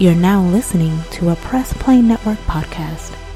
You're now listening to a Press Play Network podcast.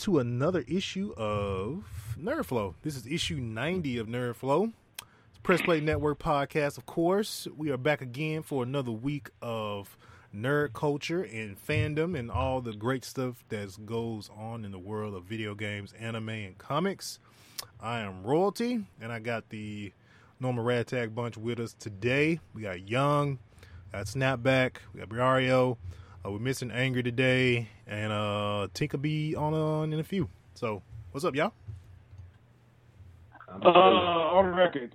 To another issue of Nerd Flow. This is issue 90 of Nerd Flow. It's Press Play Network podcast, of course. We are back again for another week of nerd culture and fandom and all the great stuff that goes on in the world of video games, anime, and comics. I am Royalty, and I got the Normal Ragtag bunch with us today. We got Young, got Snapback, we got Briario. Uh, we're missing Angry today, and uh, Tinker be on uh, in a few. So, what's up, y'all? Uh, on the record,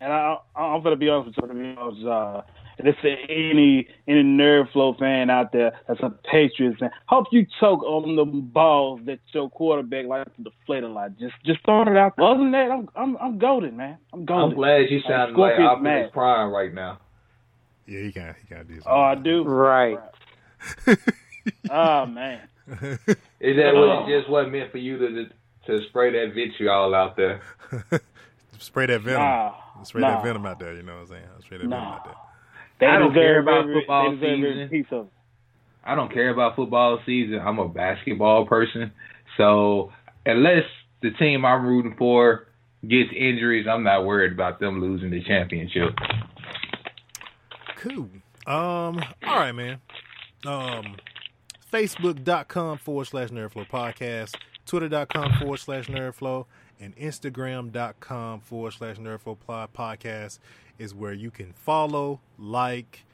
and I, I'm gonna be honest with you. Because, uh, if there's any any nerd flow fan out there that's a Patriots fan, hope you choke on the balls that your quarterback likes to deflate a lot. Just just throwing it out. Other than that, I'm I'm I'm golden, man. I'm golden. I'm glad you sound like Scorpion's Optimus mad. Prime right now. Yeah, he can't. He can't do something. Oh, I do. Right. Oh man. Is that what it just wasn't meant for you to to spray that vitriol out there? Spray that venom. Nah. Spray nah. that venom out there. You know what I'm saying? Spray that venom out there. They I don't care about every, football they deserve every season. piece of. I don't care about football season. I'm a basketball person, so unless the team I'm rooting for gets injuries, I'm not worried about them losing the championship. Cool. Um. All right, man. Um. Facebook.com forward slash Nerdflow podcast, Twitter.com forward slash Nerdflow, and Instagram.com forward slash Nerdflow podcast is where you can follow, like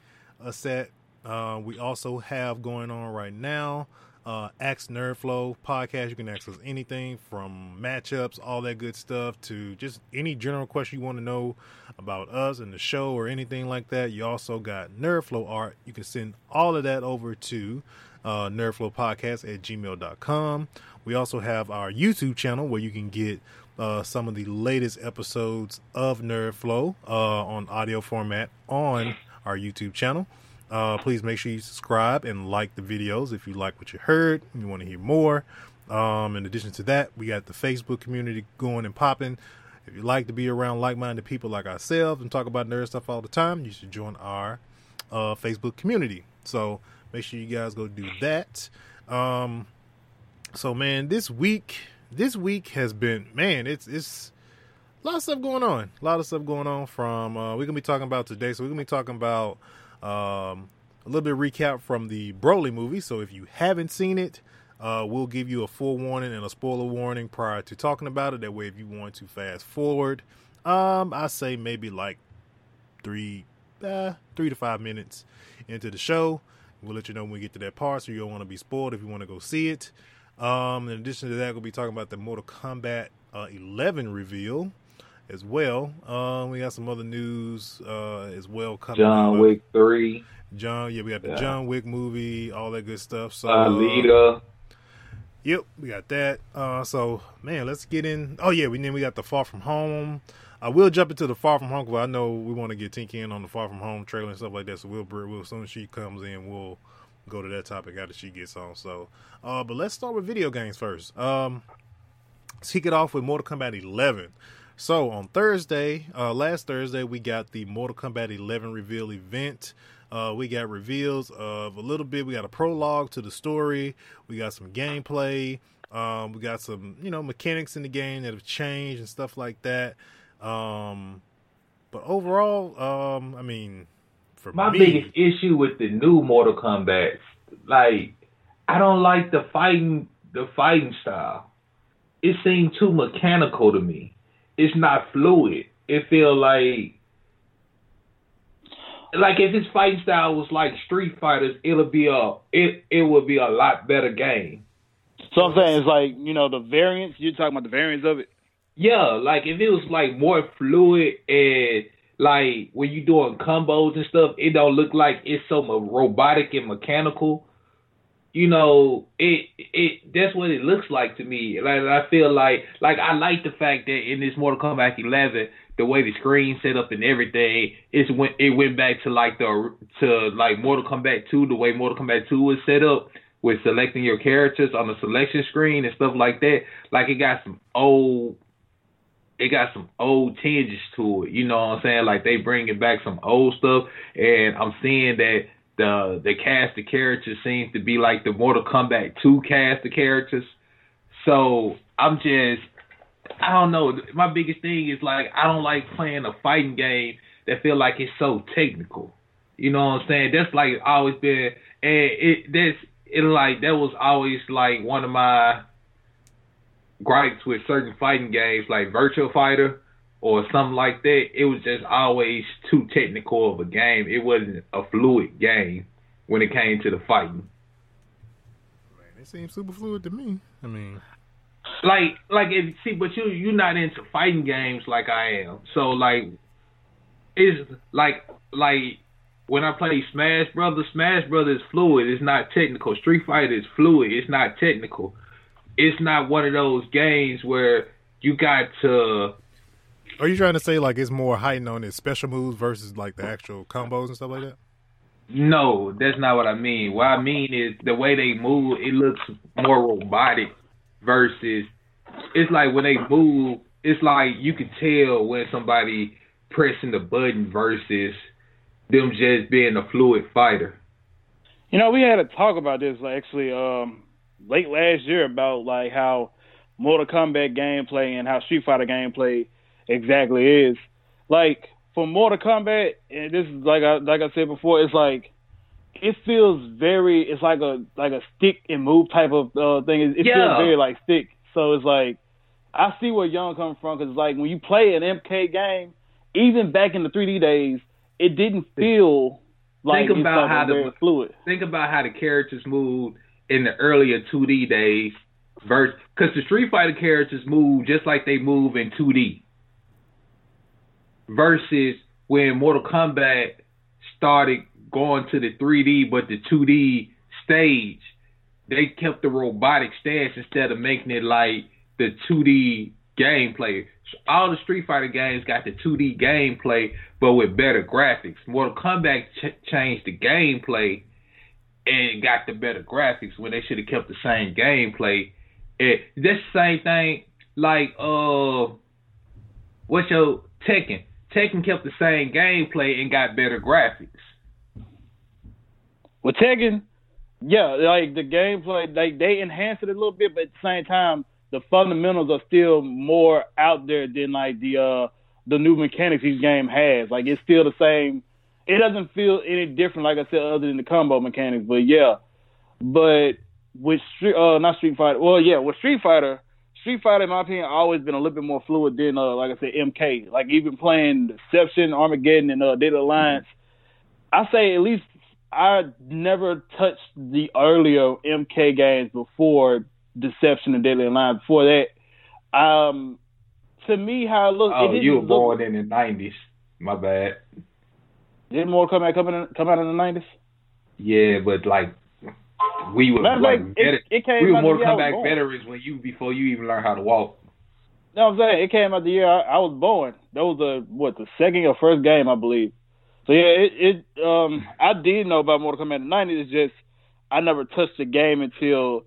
us at. Uh, we also have going on right now. Uh, Ask Nerdflow podcast. You can ask us anything from matchups, all that good stuff, to just any general question you want to know about us and the show or anything like that. You also got Nerdflow art. You can send all of that over to uh, nerdflowpodcast at gmail.com. We also have our YouTube channel where you can get uh, some of the latest episodes of Nerdflow uh, on audio format on our YouTube channel. Uh, please make sure you subscribe and like the videos if you like what you heard and you want to hear more. Um, in addition to that, we got the Facebook community going and popping. If you like to be around like-minded people like ourselves and talk about nerd stuff all the time, you should join our uh, Facebook community. So make sure you guys go do that. Um, so man, this week, this week has been man, it's it's a lot of stuff going on. A lot of stuff going on from uh, we're gonna be talking about today. So we're gonna be talking about um, a little bit recap from the Broly movie. So if you haven't seen it, uh, we'll give you a full warning and a spoiler warning prior to talking about it. That way, if you want to fast forward, um, I say maybe like three, uh, three to five minutes into the show. We'll let you know when we get to that part, so you don't want to be spoiled if you want to go see it. Um, in addition to that, we'll be talking about the Mortal Kombat uh, 11 reveal as well. Um, we got some other news uh, as well coming. John of- Wick three, John, yeah, we got the Yeah. John Wick movie, all that good stuff. So, uh, Alita. Yep, we got that. Uh, so man, let's get in. Oh yeah, we then we got the Far From Home I will jump into the Far From Home because I know we want to get Tinky in on the Far From Home trailer and stuff like that. So we'll, we'll as soon as she comes in, we'll go to that topic after she gets on. So, uh, but let's start with video games first. Um, let's kick it off with Mortal Kombat 11. So on Thursday, uh, last Thursday, we got the Mortal Kombat 11 reveal event. Uh, we got reveals of a little bit. We got a prologue to the story. We got some gameplay. Um, we got some, you know, mechanics in the game that have changed and stuff like that. Um, but overall, um, I mean, for my me, biggest issue with the new Mortal Kombat, like, I don't like the fighting, the fighting style. It seemed too mechanical to me. It's not fluid. It feel like like if his fighting style was like Street Fighters, it'll be a it it would be a lot better game. So I'm saying it's like you know the variants. You're talking about the variants of it. Yeah, like if it was like more fluid and like when you doing combos and stuff, it don't look like it's so robotic and mechanical. You know, it it that's what it looks like to me. Like I feel like like I like the fact that in this Mortal Kombat 11 the way the screen set up and everything, it's went it went back to like the to like Mortal Kombat 2, the way Mortal Kombat 2 was set up with selecting your characters on the selection screen and stuff like that. Like it got some old it got some old tinges to it. You know what I'm saying? Like they bringing back some old stuff, and I'm seeing that the the cast of characters seems to be like the Mortal Kombat 2 cast of characters. So I'm just I don't know. My biggest thing is like I don't like playing a fighting game that feel like it's so technical. You know what I'm saying? That's like always been, and it that's it like that was always like one of my gripes with certain fighting games like Virtual Fighter or something like that. It was just always too technical of a game. It wasn't a fluid game when it came to the fighting. Man, it seems super fluid to me. I mean, like like if see but you you're not into fighting games like I am. So like it's like like when I play Smash Brothers, Smash Brothers is fluid, it's not technical. Street Fighter is fluid, it's not technical. It's not one of those games where you got to are you trying to say like it's more heightened on its special moves versus like the actual combos and stuff like that? No, that's not what I mean. What I mean is the way they move, it looks more robotic versus it's like when they move, it's like you can tell when somebody pressing the button versus them just being a fluid fighter. You know, we had a talk about this like actually um, late last year about like how Mortal Kombat gameplay and how Street Fighter gameplay exactly is. Like for Mortal Kombat, and this is like I like I said before, it's like it feels very it's like a like a stick and move type of uh, thing. It, it yeah. feels very like stick. So it's like I see where Young comes from because like when you play an MK game, even back in the 3D days, it didn't feel like think about how the fluid. Think about how the characters moved in the earlier 2D days, because the Street Fighter characters move just like they move in 2D. Versus when Mortal Kombat started going to the 3D but the 2D stage, they kept the robotic stance instead of making it like the 2D gameplay. All the Street Fighter games got the 2D gameplay, but with better graphics. Mortal Kombat ch- changed the gameplay and got the better graphics when they should have kept the same gameplay. It, this same thing like uh, what's your Tekken? Tekken kept the same gameplay and got better graphics. With Tekken, yeah, like the gameplay, they they enhanced it a little bit, but at the same time, the fundamentals are still more out there than like the uh the new mechanics each game has. Like it's still the same. It doesn't feel any different, like I said, other than the combo mechanics. But yeah, but with Street, uh, not Street Fighter. Well, yeah, with Street Fighter, Street Fighter, in my opinion, always been a little bit more fluid than, uh, like I said, MK. Like even playing Deception, Armageddon, and uh, Dead Alliance, I say at least I never touched the earlier MK games before Deception and Deadly Alliance. Before that, um, to me, how it looked. Oh, it you were born in the nineties. My bad. Did more come out come, in, come out in the nineties? Yeah, but like we were like, it, it we were Mortal Kombat veterans when you before you even learned how to walk. No, I'm saying it came out the year I, I was born. That was the what the second or first game, I believe. So yeah, it, it um I did know about Mortal Kombat in the '90s. It's just I never touched the game until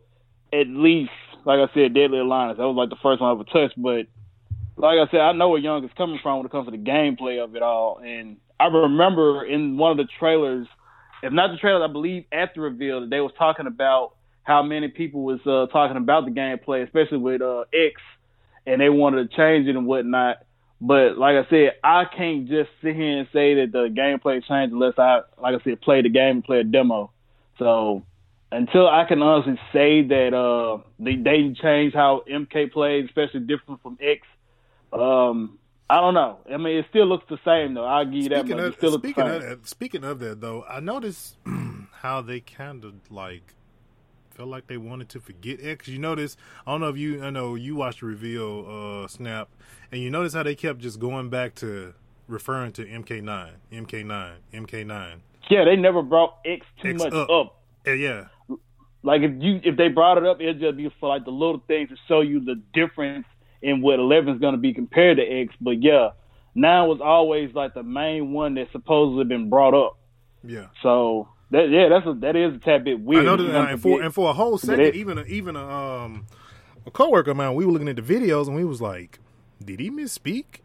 at least, like I said, Deadly Alliance. That was like the first one I ever touched. But like I said, I know where Young is coming from when it comes to the gameplay of it all. And I remember in one of the trailers, if not the trailer, I believe at the reveal that they was talking about how many people was uh, talking about the gameplay, especially with uh, X, and they wanted to change it and whatnot. But like I said, I can't just sit here and say that the gameplay changed unless I, like I said, play the game and play a demo. So until I can honestly say that uh, they they changed how MK plays, especially different from X, um, I don't know. I mean, it still looks the same though. I'll give you that Speaking much. of, It still looks speaking the of same. that, speaking of that though, I noticed how they kind of like felt like they wanted to forget X. You notice? I don't know if you, I know you watched the reveal uh, snap, and you notice how they kept just going back to referring to MK9, MK9, MK9. Yeah, they never brought X too X much up. up. And yeah, Like if you if they brought it up, it'd just be for like the little things to show you the difference in what 11 is going to be compared to X. But yeah, nine was always like the main one that supposedly been brought up. yeah. So that yeah, that's a, that is a tad bit weird. I know you that, and for and for a whole second, it. even a, even a um a coworker of mine, we were looking at the videos and we was like, did he misspeak?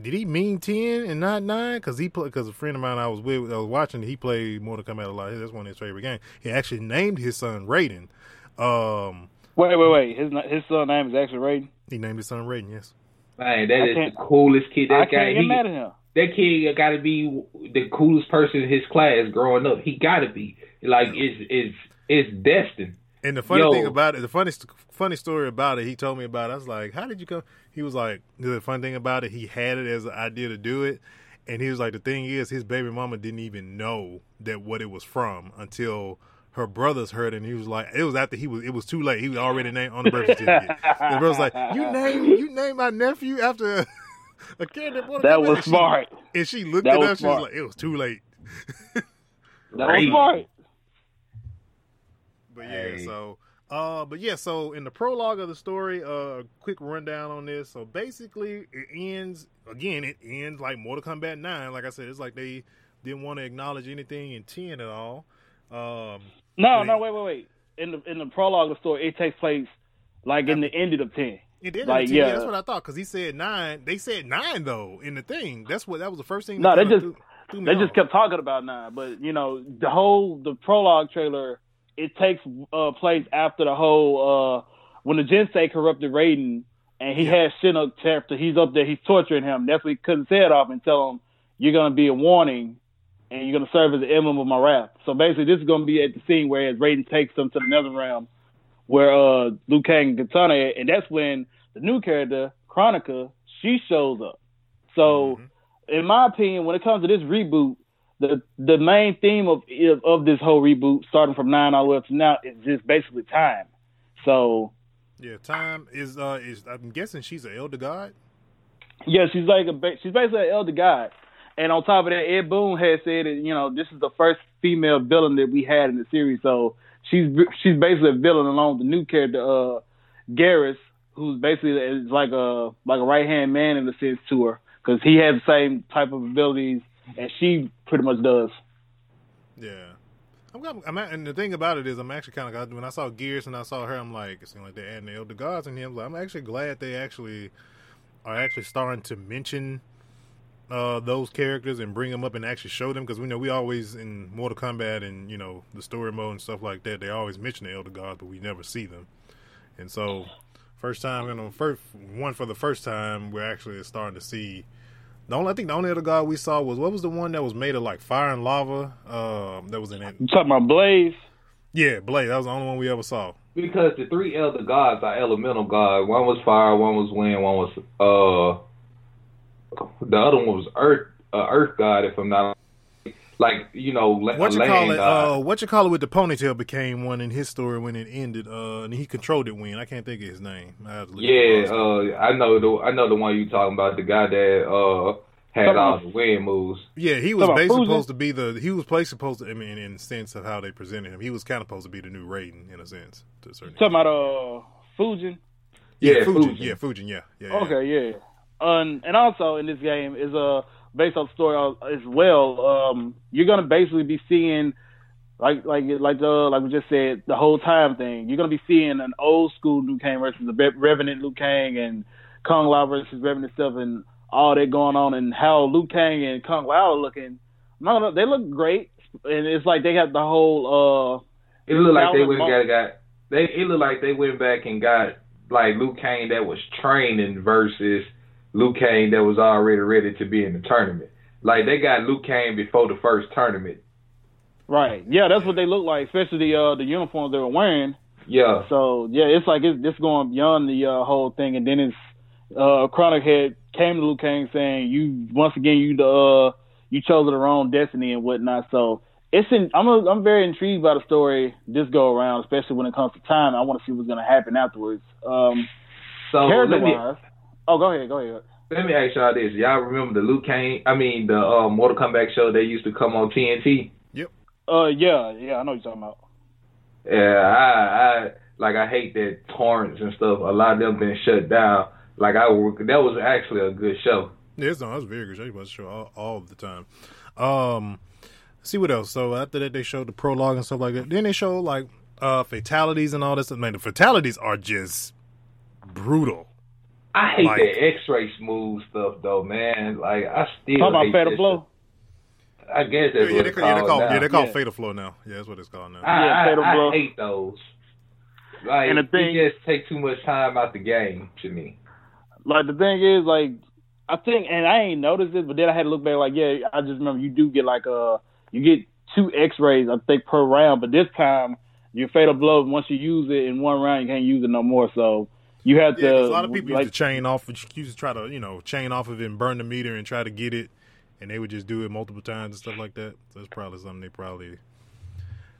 Did he mean ten and not nine? Because he because a friend of mine I was with, I was watching, he played Mortal Kombat a lot. That's one of his favorite games. He actually named his son Raiden. Um, wait, wait, wait. His his son name is actually Raiden. He named his son Raiden. Yes. Man, that I is the coolest kid. I That guy, can't get he, mad at him. that kid got to be the coolest person in his class growing up. He got to be like it's it's it's destined. And the funny Yo. thing about it, the funny funny story about it, he told me about. It, I was like, "How did you come?" He was like, "The funny thing about it, he had it as an idea to do it, and he was like, the thing is, his baby mama didn't even know that what it was from until her brothers heard it. And he was like, it was after he was, it was too late. He was already named on the birth certificate. the brother was like, "You name you name my nephew after a character." Mortal That Kombat?" was And she- smart. And she looked That it was up. She was like, "It was too late." That was smart. But yeah, Hey. so uh but yeah, so in the prologue of the story, uh quick rundown on this. So basically it ends again, it ends like Mortal Kombat 9. Like I said, it's like they didn't want to acknowledge anything in 10 at all. Um No, Wait. no, wait, wait, wait. In the in the prologue of the story, it takes place like in the end of ten. it ended Like, in 10. Yeah, that's what I thought cuz he said 9. They said 9 though in the thing. That's what that was the first thing No, they just- threw- threw They just kept talking about nine, but you know the whole the prologue trailer. It takes uh, place after the whole uh, when the Jinsei corrupted Raiden, and he Yeah. has Shinnok after he's up there, he's torturing him. That's what he couldn't say it off and tell him you're gonna be a warning, and you're gonna serve as the emblem of my wrath. So basically, this is gonna be at the scene where Raiden takes them to the Nether Realm, where uh, Liu Kang and Katana, at, and that's when the new character Kronika she shows up. So Mhm. in my opinion, when it comes to this reboot, the the main theme of of, of this whole reboot, starting from nine all the way up to now, is just basically time. So Yeah, time is uh is I'm guessing she's an elder god. yeah, she's like a she's basically an elder god. And on top of that, Ed Boon has said that you know this is the first female villain that we had in the series. So she's she's basically a villain along with the new character uh Geras, who's basically is like a like a right hand man in a sense to her because he has the same type of abilities as she pretty much does. Yeah. I'm, I'm and the thing about it is, I'm actually kind of when I saw Geras and I saw her, I'm like, it seemed like they're adding the Elder Gods in here. I'm, like, I'm actually glad they actually are actually starting to mention uh, those characters and bring them up and actually show them because we know we always in Mortal Kombat and you know the story mode and stuff like that, they always mention the Elder Gods, but we never see them. And so, first time, you know, first one for the first time, we're actually starting to see. The only I think the only other god we saw was what was the one that was made of like fire and lava. Um, that was in it. You talking about Blaze? Yeah, Blaze. That was the only one we ever saw. Because the three elder gods are elemental gods. One was fire, one was wind, one was uh the other one was earth uh, earth god if I'm not like you know What you call it? god. Uh, what you call it with the ponytail became one in his story when it ended. Uh, and he controlled it. When I can't think of his name. I have to look yeah, uh I know the I know the one you talking about, the guy that uh had Come all on. the wind moves. yeah. He was Talking basically Fujin? supposed to be the. He was basically supposed to. I mean, in the sense of how they presented him, he was kind of supposed to be the new Raiden in a sense. To a certain Talking about uh Fujin? Yeah, yeah, Fujin. Fujin. Yeah, Fujin. Yeah, yeah. yeah. Okay, yeah. And also in this game is a based on the story as well. Um, you're gonna basically be seeing like like like the like we just said the whole time thing. You're gonna be seeing an old school Liu Kang versus the Revenant Liu Kang and Kung Lao versus Revenant stuff and all that going on and how Liu Kang and Kung Lao are looking. No, no, they look great, and it's like they got the whole. uh It looked like they went and got, got they. It looked like they went back and got like Liu Kang that was training versus Liu Kang that was already ready to be in the tournament. Like they got Liu Kang before the first tournament. Right. Yeah, that's what they look like, especially the uh the uniforms they were wearing. Yeah, So yeah, it's like it's just going beyond the uh, whole thing, and then it's uh Chronic had came to Liu Kang saying you once again you the uh you chose the wrong destiny and whatnot. So it's in, I'm a, I'm very intrigued by the story this go around, especially when it comes to time. I want to see what's gonna happen afterwards. Um, so character wise, oh go ahead, go ahead. let me ask y'all this: Y'all remember the Liu Kang? I mean the uh, Mortal Kombat show they used to come on TNT? Yep. Uh yeah, yeah, I know what you're talking about. Yeah, I, I like I hate that torrents and stuff. A lot of them been shut down. Like I, that was actually a good show. Yeah, it's, no, it's a very good show. You must show all, all the time. Um, see what else. So after that, they showed the prologue and stuff like that. Then they showed like uh fatalities and all this. Man, the fatalities are just brutal. I hate Like- that X-ray smooth stuff though, man. Like I still Talk about hate Fatal that Blow. I guess Yeah, that's yeah, what they, it's call, yeah, they called call now. yeah, they call Yeah. Fatal Blow now. Yeah, that's what it's called now. I, Yeah, I, Fatal I Blow. hate those. Like And the thing- it just take too much time out the game to me. like the thing is like I think and I ain't noticed this, but then I had to look back like yeah, I just remember you do get like uh you get two X rays I think per round, but this time your fatal blow once you use it in one round you can't use it no more. So you have Yeah, to 'cause a lot of people like used to chain off, used to try to, you know, chain off of it and burn the meter and try to get it, and they would just do it multiple times and stuff like that. So it's probably something they probably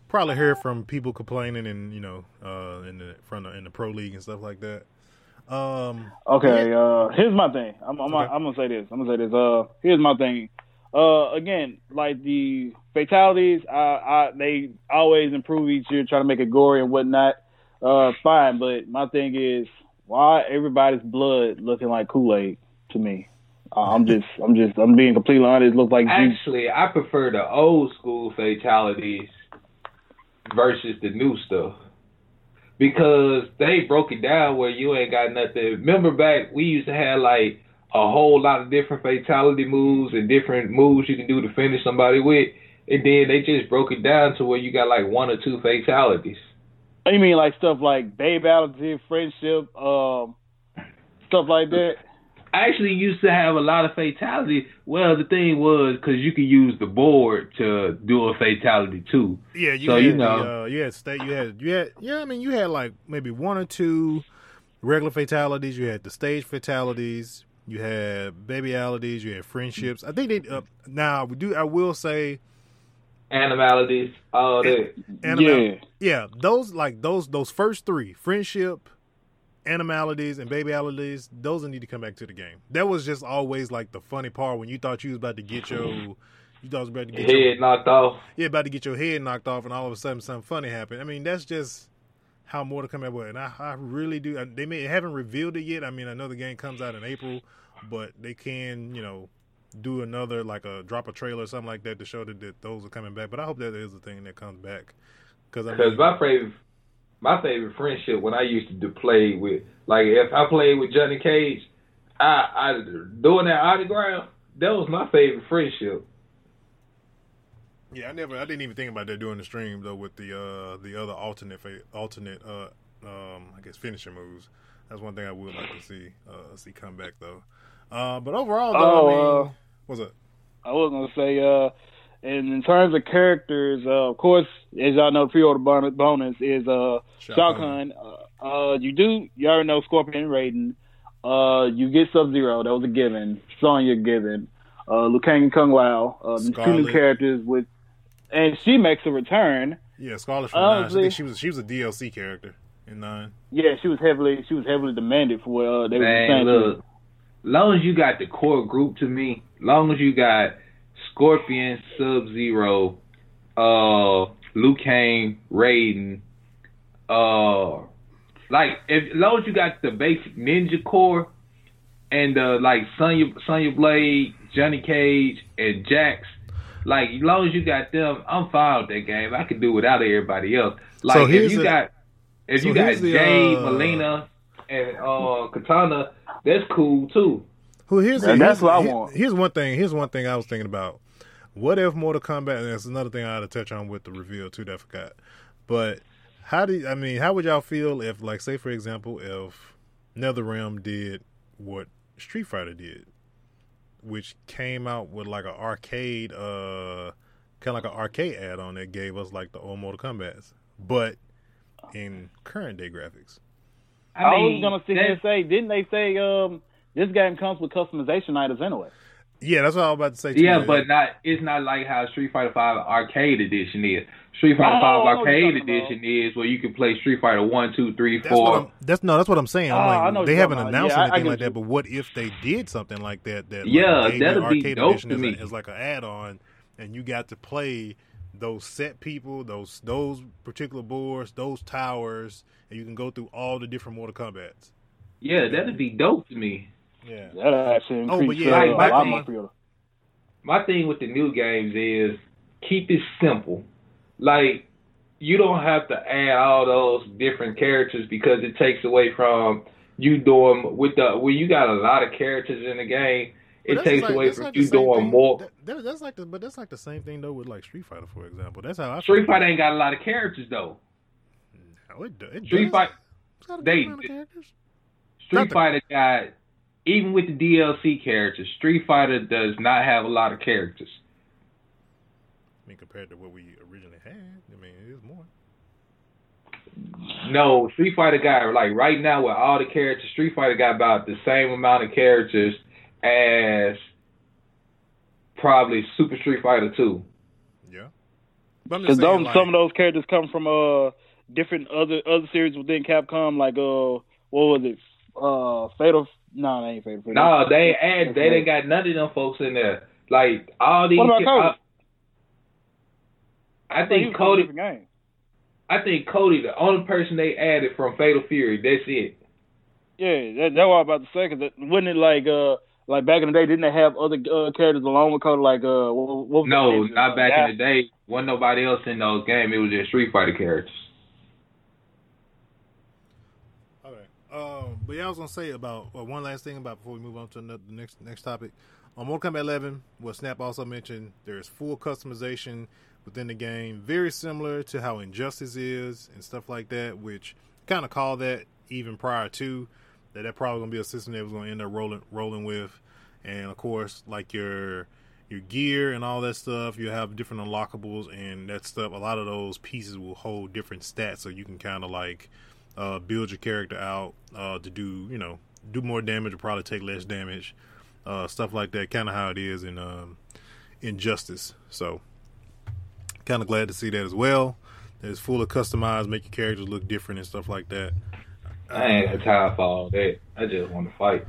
probably heard from people complaining and you know, uh, in the front of, in the pro league and stuff like that. Um, Okay, uh, here's my thing. I'm, I'm, Okay. I'm gonna say this. I'm gonna say this. Uh, here's my thing. Uh, again, like the fatalities, I, I, they always improve each year, trying to make it gory and whatnot. Uh, fine, but my thing is, why everybody's blood looking like Kool Aid to me? Uh, I'm just, I'm just, I'm being completely honest. It looks like juice. Actually, I prefer the old school fatalities versus the new stuff. Because they broke it down where you ain't got nothing. Remember back we used to have like a whole lot of different fatality moves and different moves you can do to finish somebody with. And then they just broke it down to where you got like one or two fatalities. You mean like stuff like Babe babality, friendship, um, stuff like that? I actually used to have a lot of fatality. Well, the thing was because you could use the board to do a fatality too. yeah, you So, had you the, know. uh, you had state, you had, you had, yeah, I mean, you had like maybe one or two regular fatalities. You had the stage fatalities. You had babyalities. You had friendships. I think they uh, now we do. I will say. Animalities, all that. Animal, Yeah. yeah, those like those those first three friendship, animalities, and baby babyalities. Those need to come back to the game. That was just always like the funny part when you thought you was about to get your, you thought you was about to get your, Head knocked off. yeah, about to get your head knocked off, and all of a sudden something funny happened. I mean, that's just how Mortal Kombat was, and I, I really do. uh, They may haven't revealed it yet. I mean, I know the game comes out in April, but they can, you know, do another like a drop a trailer or something like that to show that, that those are coming back. But I hope that is a thing that comes back because I Because mean, my favorite, my favorite friendship when I used to play with, like if I played with Johnny Cage, I, I doing that autograph. That was my favorite friendship. yeah, I never, I didn't even think about that during the stream though with the uh the other alternate alternate uh um I guess finisher moves. That's one thing I would like to see uh see come back though. Uh, but overall, though, Oh, I mean, uh, what's up? I was gonna say, uh, and in terms of characters, uh, of course, as y'all know, pre-order bon- bonus is uh, Shao Shao Kahn. Kahn. Uh, uh, you do, you already know Scorpion and Raiden. Uh, you get Sub Zero, that was a given. Sonya given. Uh, Liu Kang and Kung Lao, uh, two new characters with, and she makes a return. Yeah, Skarlet from Nine. I honestly- think she was she was a DLC character in Nine. Yeah, she was heavily, she was heavily demanded for uh, they were Man, saying. look, long as you got the core group to me, long as you got Scorpion, Sub Zero, uh, Liu Kang, Raiden, uh, Like if, as long as you got the basic ninja core and uh like Sonya Sonya Blade, Johnny Cage, and Jax, like as long as you got them, I'm fine with that game. I can do without everybody else. Like So if you the- got if so you got here's the, Jade, uh, Mileena, and uh Katana, that's cool too. Who here's And the- that's here's, what I want. Here's one thing. Here's one thing I was thinking about. What if Mortal Kombat? And that's another thing I had to touch on with the reveal too. That I forgot. But how do you, I mean? How would y'all feel if, like, say for example, if NetherRealm did what Street Fighter did, which came out with like an arcade, uh, kind of like an arcade add-on that gave us like the old Mortal Kombat's, but in current day graphics. I, I, mean, was gonna sit here and say, didn't they say um this game comes with customization items anyway? Yeah, that's what I was about to say. Too, Yeah, man. but not it's not like how Street Fighter Five Arcade Edition is. Street Fighter Oh, Five I know what Arcade you're talking Edition is where you can play Street Fighter One, Two, Three, That's what Four. I'm, that's no, that's what I'm saying. I'm oh, I like, know they haven't announced Yeah, I- I anything get like you. that. But what if they did something like that? That Yeah, like, that'd be arcade dope edition to as, me. A, as like an add-on, and you got to play those set people, those those particular boards, those towers, and you can go through all the different Mortal Kombat's. Yeah, that'd be dope to me. Yeah, That actually Oh, increased but yeah, uh, like, a my lot thing- more for. My thing with the new games is keep it simple. Like you don't have to add all those different characters because it takes away from you doing with the when you got a lot of characters in the game. It takes like- away from like you doing thing- more. that- that- that's like the, but that's like the same thing though with like Street Fighter, for example. That's how I Street. Fighter ain't got a lot of characters though. No, it, do- it Street does. Fighter It's got a they- of characters. Street Nothing. Fighter got even with the DLC characters, Street Fighter does not have a lot of characters. I mean, compared to what we originally had, I mean, it is more. No, Street Fighter got like right now with all the characters, Street Fighter got about the same amount of characters as probably Super Street Fighter Two. Yeah. Because just those like, some of those characters come from uh different other other series within Capcom, like uh what was it? Uh Fatal no, they ain't Fatal Fury. No, they ain't add they didn't got none of them folks in there. Like all these. What about Cody? I, I think was from a Cody. game. I think Cody, the only person they added from Fatal Fury. That's it. Yeah, that, that's what I was about to say. Cause that, wasn't it like uh like back in the day? Didn't they have other uh, characters along with Cody? Like uh what, what No, not back in the day. Wasn't nobody else in those games. It was just Street Fighter characters. Okay. Um, but yeah, I was gonna say about uh, one last thing about before we move on to another, the next next topic. On Mortal Kombat 11, what Snap also mentioned, there is full customization within the game, very similar to how Injustice is and stuff like that. Which kind of call that even prior to that. That probably gonna be a system that was gonna end up rolling rolling with, and of course, like your your gear and all that stuff, you have different unlockables and that stuff. A lot of those pieces will hold different stats, so you can kind of like uh, build your character out uh, to do you know do more damage or probably take less damage, uh, stuff like that. Kind of how it is in um, Injustice. So kind of glad to see that as well. That it's full of customized, make your characters look different and stuff like that. I ain't got time for all that. I just want to fight.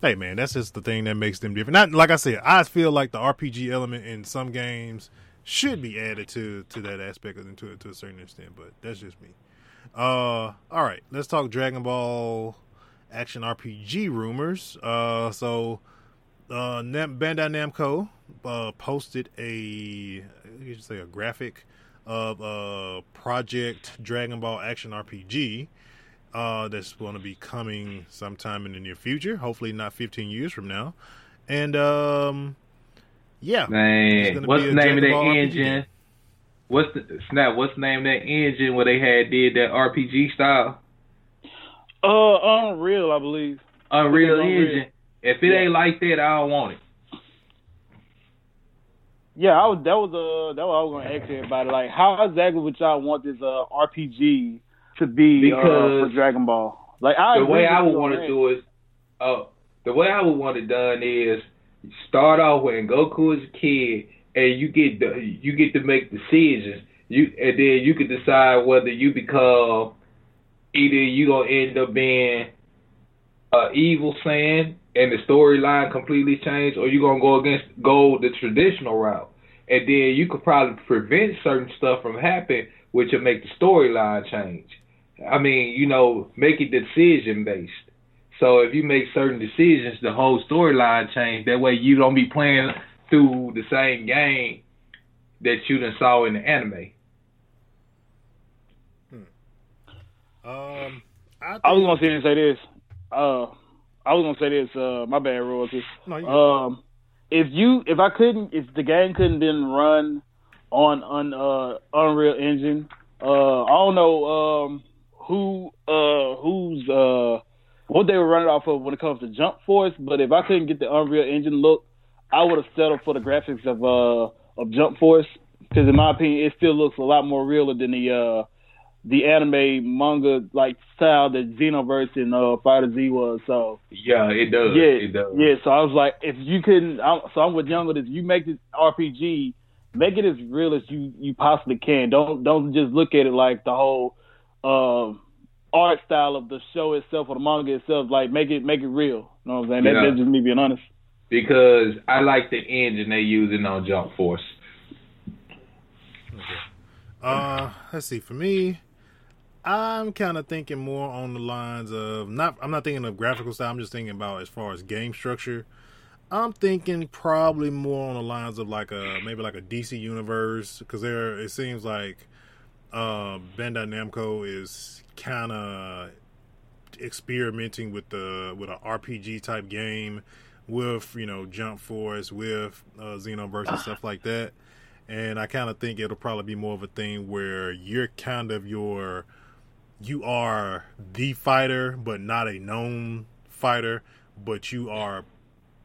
Hey man, that's just the thing that makes them different. Not like I said, I feel like the RPG element in some games should be added to to that aspect of to to a certain extent, but that's just me. Uh, all right, let's talk Dragon Ball action RPG rumors. Uh, so uh, Nam- Bandai Namco uh, posted a you should say a graphic of uh Project Dragon Ball Action RPG uh, that's going to be coming sometime in the near future. Hopefully, not 15 years from now. And um, yeah, Man, what's the name of that engine? What's the snap? What's the name of that engine where they had did that RPG style? Uh, Unreal, I believe. Unreal Unreal. Engine. If it Yeah. ain't like that, I don't want it. Yeah, I was. That was uh, that was I was gonna ask everybody. Like, how exactly would y'all want this uh RPG to be uh, Because for Dragon Ball? Like, I the way I would want to do it, uh, the way I would want it done is start off when Goku is a kid, and you get the you get to make decisions. You and then you can decide whether you become either you gonna end up being a evil Saiyan and the storyline completely change, or you gonna go against go the traditional route, and then you could probably prevent certain stuff from happening, which will make the storyline change. I mean, you know, make it decision based. So if you make certain decisions, the whole storyline change. That way, you don't be playing through the same game that you done saw in the anime. Hmm. Um, I, I was gonna say this. Uh, I was gonna say this. Uh, my bad, royalty. No, um, if you, if I couldn't, if the game couldn't been run on on uh, Unreal Engine, uh, I don't know um, who uh, who's uh, what they were running off of when it comes to Jump Force, but if I couldn't get the Unreal Engine look, I would have settled for the graphics of uh of Jump Force because in my opinion, it still looks a lot more realer than the uh the anime manga like style that Xenoverse and uh Fighter Z was. So yeah, it does. Yeah, it does. Yeah, so I was like, if you couldn't, I'm, so I'm with Younger. If you make this RPG, make it as real as you you possibly can. Don't don't just look at it like the whole um, art style of the show itself or the manga itself. Like make it make it real. You know what I'm saying? Yeah. That, that's just me being honest. Because I like the engine they're using on Jump Force. Okay. Uh, let's see. For me, I'm kind of thinking more on the lines of not. I'm not thinking of graphical style. I'm just thinking about as far as game structure. I'm thinking probably more on the lines of like a maybe like a DC universe because there it seems like uh, Bandai Namco is kind of experimenting with the with an RPG type game with you know Jump Force with uh, Xenoverse and stuff like that. And I kind of think it'll probably be more of a thing where you're kind of your you are the fighter, but not a known fighter, but you are,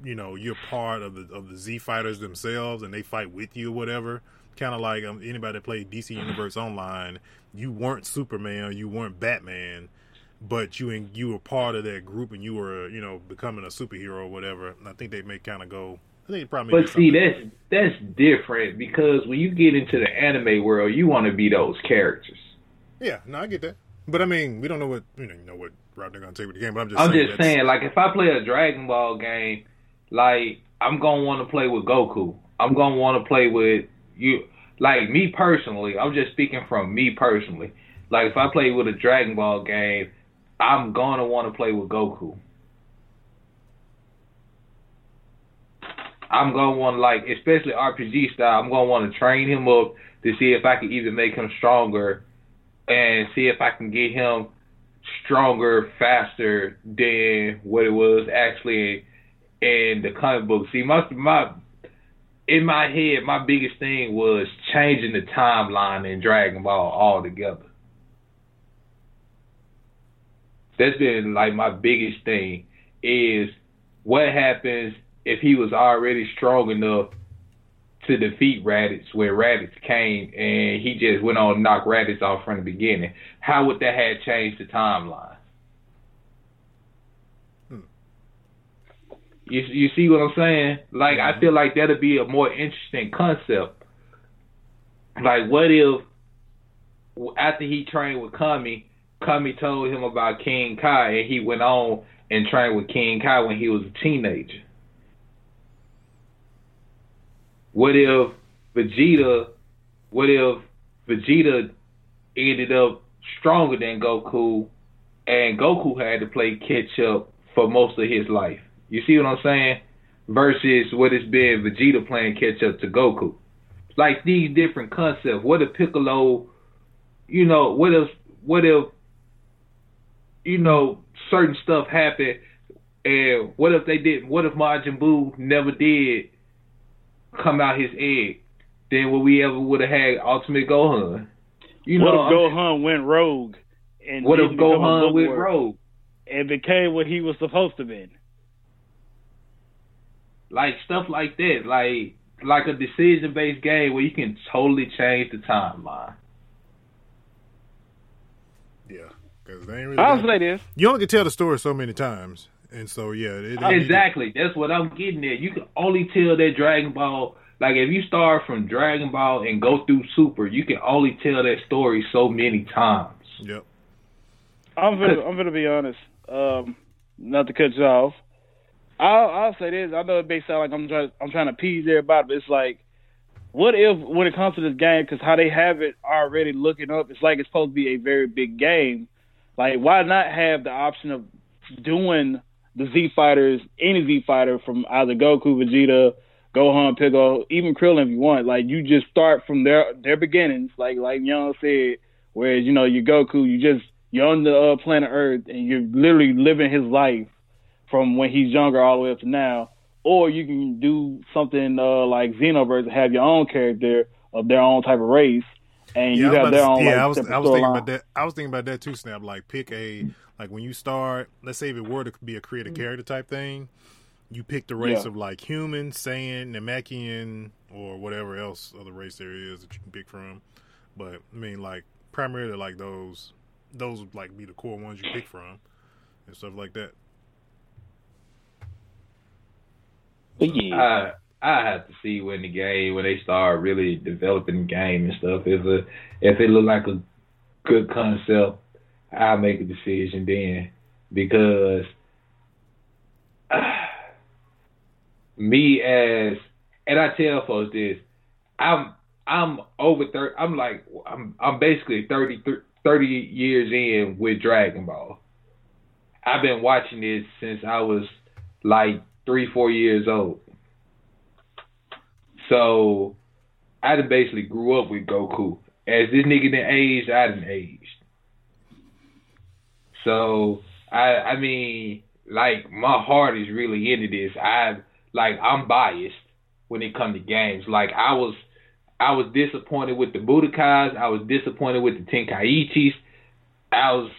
you know, you're part of the of the Z fighters themselves, and they fight with you or whatever. Kind of like um, anybody that played DC Universe Online, you weren't Superman, you weren't Batman, but you and you were part of that group, and you were, you know, becoming a superhero or whatever. And I think they may kind of go. I think probably. But see, that's that's different because when you get into the anime world, you want to be those characters. Yeah, no, I get that. But I mean, we don't know what you know. You know what route they're gonna take with the game. But I'm just. I'm saying just saying, like, if I play a Dragon Ball game, like, I'm gonna want to play with Goku. I'm gonna want to play with you. Like me personally, I'm just speaking from me personally. Like, if I play with a Dragon Ball game, I'm gonna want to play with Goku. I'm gonna want like, especially RPG style. I'm gonna want to train him up to see if I can even make him stronger and see if I can get him stronger, faster than what it was actually in the comic book. See, my my in my head, my biggest thing was changing the timeline in Dragon Ball altogether. That's been like my biggest thing is what happens if he was already strong enough to defeat Raditz where Raditz came and he just went on and knocked Raditz off from the beginning. How would that have changed the timeline? Hmm. You you see what I'm saying? Like I feel like that'd be a more interesting concept. Like what if after he trained with Kami, Kami told him about King Kai and he went on and trained with King Kai when he was a teenager. What if Vegeta? What if Vegeta ended up stronger than Goku, and Goku had to play catch up for most of his life? You see what I'm saying? Versus what it's been Vegeta playing catch up to Goku. Like these different concepts. What if Piccolo? You know, what if what if you know certain stuff happened, and what if they didn't? What if Majin Buu never did come out his egg Then what we ever would have had Ultimate Gohan. You what know, if Gohan I went rogue? And what if Gohan went rogue? And became what he was supposed to be. Like stuff like that, like like a decision based game where you can totally change the timeline. Yeah, because they ain't really. I'll say this: you only can tell the story so many times. And so yeah, it, it, exactly. That's what I'm getting at. You can only tell that Dragon Ball. Like if you start from Dragon Ball and go through Super, you can only tell that story so many times. Yep. I'm gonna I'm gonna be honest. Um, not to cut you off. I'll I'll say this. I know it may sound like I'm trying I'm trying to appease everybody, but it's like, what if when it comes to this game, because how they have it already looking up, it's like it's supposed to be a very big game. Like, why not have the option of doing the Z fighters, any Z fighter from either Goku, Vegeta, Gohan, Piccolo, even Krillin if you want. Like, you just start from their their beginnings, like like Young said. Whereas you know you Goku, you just you're on the uh, planet Earth and you're literally living his life from when he's younger all the way up to now. Or you can do something uh, like Xenoverse and have your own character of their own type of race, and Yeah, you I was have their to- own. yeah, like, I was I was thinking storyline. about that. I was thinking about that too. Snap, like pick a like when you start. Let's say if it were to be a create a character type thing, you pick the race Mm. Yeah. of like human, Saiyan, Namekian, or whatever else other race there is that you can pick from. But I mean, like primarily like those those would like be the core ones you pick from and stuff like that. But yeah, I I have to see when the game when they start really developing the game and stuff. If a if it look like a good concept, I'll make a decision then because me as and I tell folks this, I'm I'm over thirty. I'm like I'm I'm basically 30, 30 years in with Dragon Ball. I've been watching this since I was like three four years old. So I done basically grew up with Goku. As this nigga done aged, I done aged. So I I mean, like my heart is really into this. I like I'm biased when it comes to games. Like I was I was disappointed with the Budokais, I was disappointed with the Tenkaichis. I was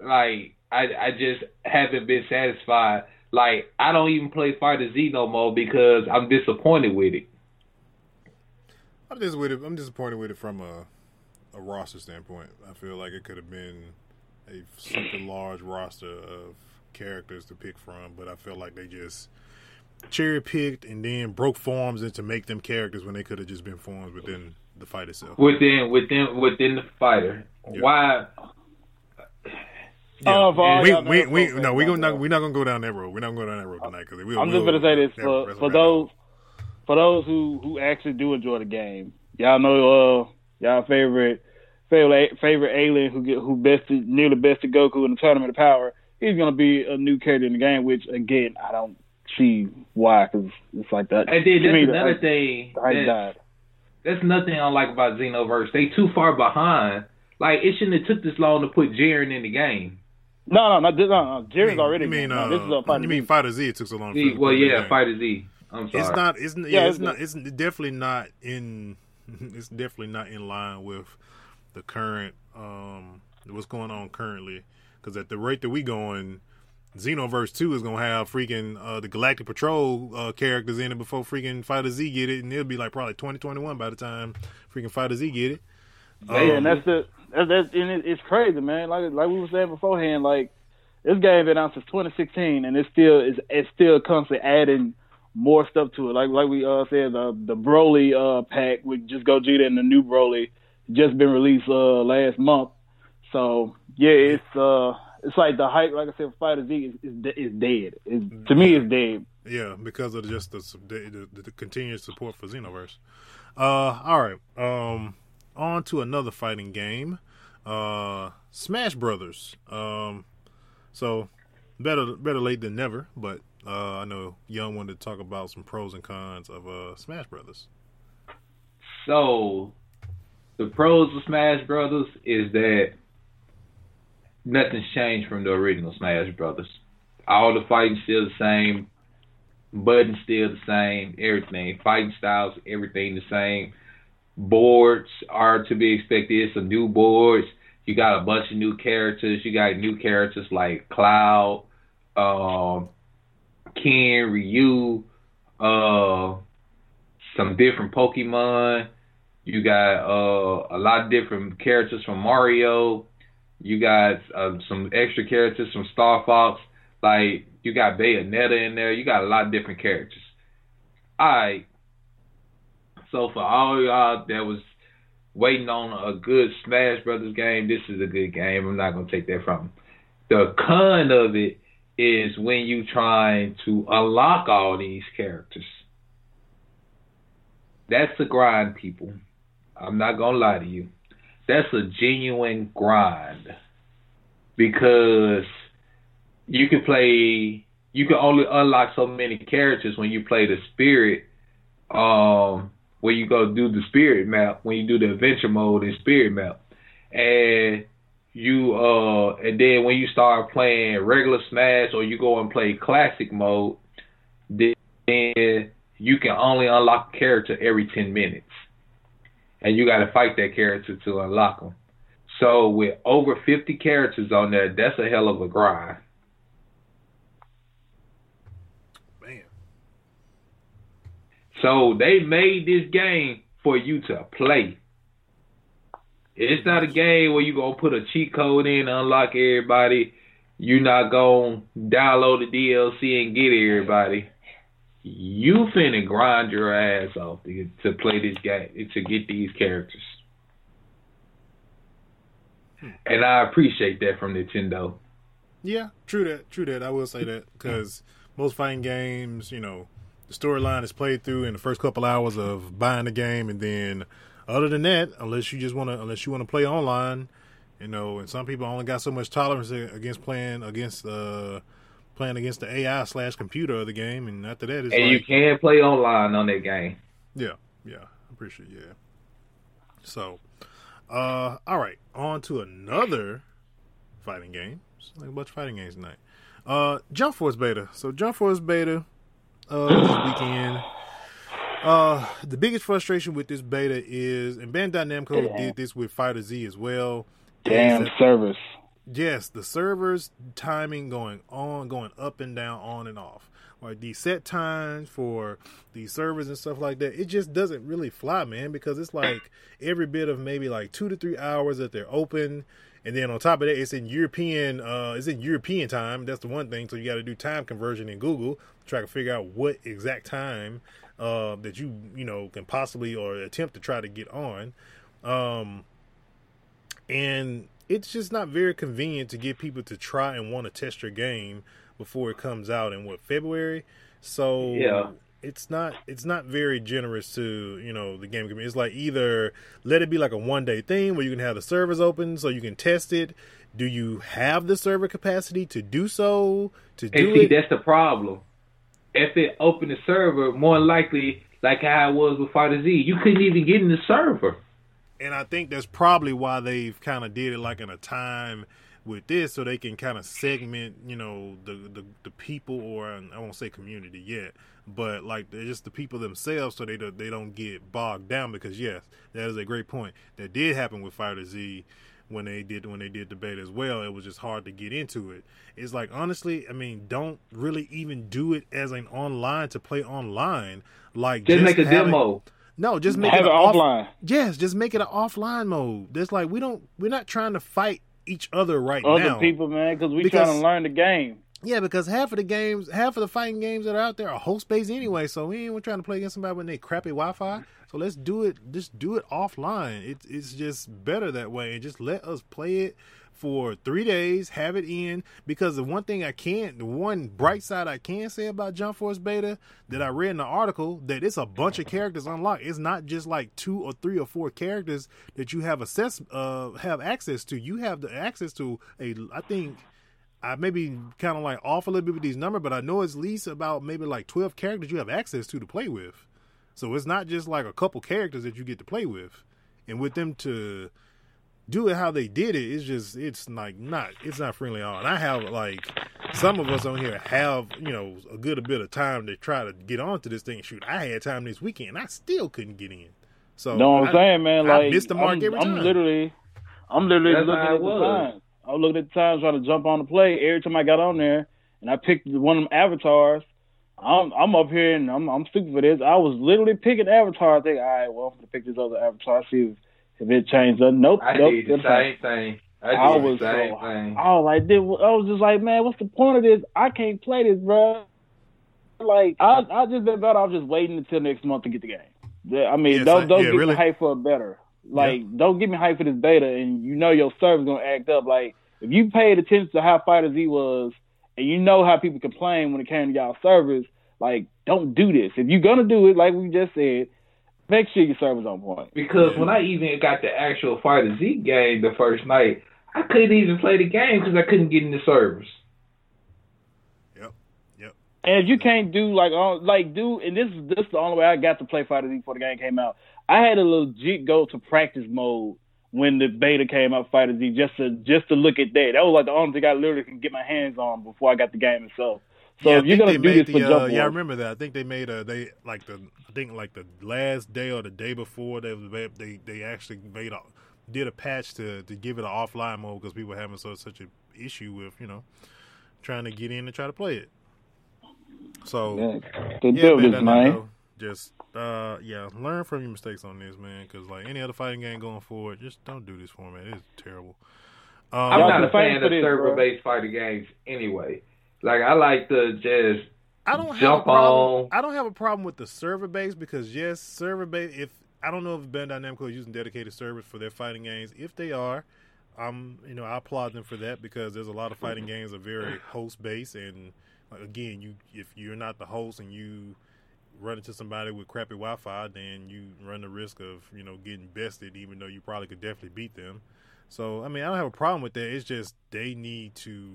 like I I just haven't been satisfied. Like I don't even play Fighter Z no more because I'm disappointed with it. I'm just with it. I'm disappointed with it from a a roster standpoint. I feel like it could have been a super large roster of characters to pick from, but I feel like they just cherry picked and then broke forms into make them characters when they could have just been forms within the fight itself. Within within within the fighter. Yeah. Why Yeah. Oh, for all we we, we no we y'all gonna not know. we're not gonna go down that road. We're not gonna go down that road tonight because we. I'm we'll, just gonna say this that- for for those for those who who actually do enjoy the game. Y'all know uh y'all favorite favorite favorite alien who get who bested nearly bested Goku in the tournament of power. He's gonna be a new character in the game, which again I don't see why because it's like that. and then to me, that's the- another thing the hype that- died. that's nothing I like about Xenoverse. They too far behind. Like it shouldn't have took this long to put Jiren in the game. No, no, not this. No, no. You Jiren's mean- already. You mean, no, uh, this is a fighter. you mean Fighter Z? It took so long. See, to well, put it in yeah, the game. Fighter Z. I'm sorry. It's not. It's yeah. Yeah, it's, it's not. It's definitely not in. It's definitely not in line with the current. Um, what's going on currently? Because at the rate that we going, Xenoverse Two is gonna have freaking uh, the Galactic Patrol uh, characters in it before freaking Fighter Z get it, and it'll be like probably twenty twenty one by the time freaking Fighter Z get it. Yeah, Um, and that's the that's, that's and it, it's crazy, man. Like like we were saying beforehand, like this game been out since 2016, and it still is it's still constantly adding more stuff to it. Like like we uh said, the the Broly uh pack with just Gogeta and the new Broly just been released uh last month. So yeah, it's uh it's like the hype. Like I said, for Fighter Z is is, is dead. It's, to me, it's dead. Yeah, because of just the the, the, the continued support for Xenoverse. Uh, all right. Um, on to another fighting game. Uh, Smash Brothers. Um, so better better late than never. But uh, I know Young wanted to talk about some pros and cons of uh Smash Brothers. So, the pros of Smash Brothers is that nothing's changed from the original Smash Brothers. All the fighting still the same, buttons still the same, everything, fighting styles, everything the same. Boards are to be expected. Some new boards. You got a bunch of new characters. You got new characters like Cloud, um, Ken, Ryu, uh, some different Pokemon. You got uh, a lot of different characters from Mario. You got uh, some extra characters from Star Fox. Like you got Bayonetta in there. You got a lot of different characters. Alright. So for all y'all that was waiting on a good Smash Brothers game, this is a good game. I'm not gonna take that from you. The con of it is when you trying to unlock all these characters. That's the grind, people. I'm not gonna lie to you. That's a genuine grind. because you can play you can only unlock so many characters when you play the spirit um when you go do the spirit map when you do the adventure mode in spirit map and you uh and then when you start playing regular smash or you go and play classic mode then you can only unlock a character every 10 minutes. And you got to fight that character to unlock them so with over 50 characters on there that's a hell of a grind. Man. so they made this game for you to play it's not a game where you gonna put a cheat code in unlock everybody. You're not gonna download the DLC and get everybody. You finna grind your ass off to, get, to play this game to get these characters. Hmm. And I appreciate that from Nintendo. Yeah, true that. True that. I will say that because most fighting games, you know, the storyline is played through in the first couple hours of buying the game, and then other than that, unless you just want to, unless you want to play online, you know, and some people only got so much tolerance against playing against uh playing against the AI slash computer of the game, and after that, it's and like, you can play online on that game. Yeah, yeah, I appreciate yeah. So, uh, all right, on to another fighting game. It's like a bunch of fighting games tonight. Uh, Jump Force beta. So Jump Force beta, uh, this weekend. Uh, the biggest frustration with this beta is, and Bandai Namco Damn. did this with Fighter Z as well. Damn that- service. Yes, the servers timing going on, going up and down, on and off. Like the set times for these servers and stuff like that, it just doesn't really fly, man. Because it's like every bit of maybe like two to three hours that they're open, and then on top of that, it's in European, uh, it's in European time. That's the one thing. So you got to do time conversion in Google to try to figure out what exact time uh, that you you know can possibly or attempt to try to get on. Um, and it's just not very convenient to get people to try and want to test your game before it comes out in what February. So Yeah. it's not it's not very generous to you know the game community. It's like either let it be like a one day thing where you can have the servers open so you can test it. Do you have the server capacity to do so? To And do see, it? that's the problem. If it opened the server, more likely, like how it was with Fighter Z, you couldn't even get in the server. and I think that's probably why they've kind of did it like in a time with this, so they can kind of segment, you know, the, the the people, or I won't say community yet, but like just the people themselves, so they don't, they don't get bogged down. Because yes, that is a great point. That did happen with Fighter Z when they did when they did debate as well. It was just hard to get into it. It's like honestly, I mean, don't really even do it as an online to play online. Like Just, make a have it- demo. no, just make Have it it an off- offline. Yes, just make it an offline mode. That's like we don't we're not trying to fight each other right Other now. Other people, man, because we Because- trying to learn the game. Yeah, because half of the games, half of the fighting games that are out there are host based anyway. So we ain't trying to play against somebody with they crappy Wi Fi. So let's do it. Just do it offline. It's it's just better that way, and just let us play it for three days. Have it in because the one thing I can't, the one bright side I can say about Jump Force Beta that I read in the article that it's a bunch of characters unlocked. It's not just like two or three or four characters that you have access uh have access to. You have the access to a I think I maybe kind of like off a little bit with these numbers, but I know it's least about maybe like 12 characters you have access to to play with. So it's not just like a couple characters that you get to play with. And with them to do it how they did it, it's just, it's like not, it's not friendly at all. And I have like, some of us on here have, you know, a good bit of time to try to get onto this thing. Shoot, I had time this weekend. I still couldn't get in. So, know what I'm I- saying, man? I Like missed the mark I'm, every I'm literally, I'm literally That's looking at it the was. times. I was looking at the times trying to jump on the play. Every time I got on there and I picked one of them avatars, I'm I'm up here and I'm I'm stupid for this. I was literally picking avatars. Thinking, all right, well, I'm gonna pick this other avatar. See if, if it changed. Nothing. Nope. I nope. did the same thing. I I did was the same so, thing. I was like, dude, I was just like, man, what's the point of this? I can't play this, bro. Like, I I just been better off just waiting until next month to get the game. Yeah, I mean, Yes, don't I- don't yeah, get really. me hype for better. Like, don't get me hype for this beta, and you know your server's gonna act up. Like, if you paid attention to how Fighter Z was, and you know how people complain when it came to y'all servers, like, don't do this. If you're gonna do it, like we just said, make sure your server's on point. Because when I even got the actual Fighter Z game the first night, I couldn't even play the game because I couldn't get in the servers. Yep, yep. And if you can't do like uh, like do and this is this is the only way I got to play Fighter Z before the game came out. I had to legit go to practice mode when the beta came out Fighter Z just to just to look at that. That was like the only thing I literally can get my hands on before I got the game itself. So yeah, if you're gonna do this the, for Jump uh, Force, yeah, I remember that. I think they made a they like the I think like the last day or the day before they they they actually made a did a patch to to give it an offline mode because people were having so such an issue with you know trying to get in and try to play it. So yeah, they yeah, built man, this I man. know. Just uh, yeah, learn from your mistakes on this, man. Because like any other fighting game going forward, just don't do this format. It's terrible. Um, I'm not a fan of this, server based fighting games anyway. Like I like to just I don't have jump a problem. on. I don't have a problem with the server base because yes, server base. If I don't know if Bandai Namco is using dedicated servers for their fighting games. If they are, um, you know, I applaud them for that because there's a lot of fighting games are very host based, and like, again, you if you're not the host and you run into somebody with crappy Wi-Fi, then you run the risk of you know getting bested, even though you probably could definitely beat them. So I mean, I don't have a problem with that. It's just they need to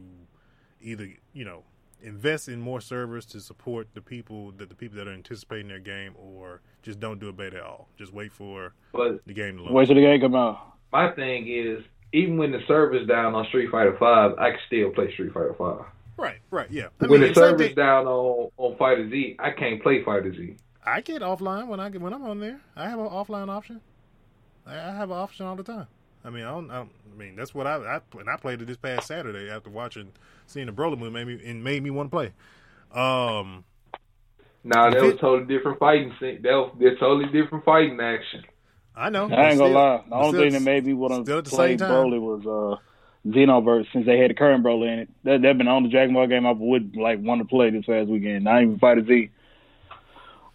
either you know invest in more servers to support the people that the people that are anticipating their game, or just don't do a beta at all. Just wait for But the game to launch. Wait till the game come out. my thing is, even when the server's down on Street Fighter Five, I can still play Street Fighter Five. Right, right, yeah. I when mean, the same server's thing- down on on Fighter Z, I can't play Fighter Z. I get offline when I get when I'm on there. I have an offline option. I, I have an option all the time. I mean, I don't. I, don't, I mean, that's what I, I and I played it this past Saturday after watching, seeing the Broly movie made me and made me want to play. Um, Nah, that If was it- totally different fighting. scene. That was that's totally different fighting action. I know. I but ain't gonna still- lie. The only still- thing that made me want to play same. Broly was uh, Xenoverse since they had the current Broly in it. That that been on the Dragon Ball game I would like want to play this past weekend. Not even Fighter Z.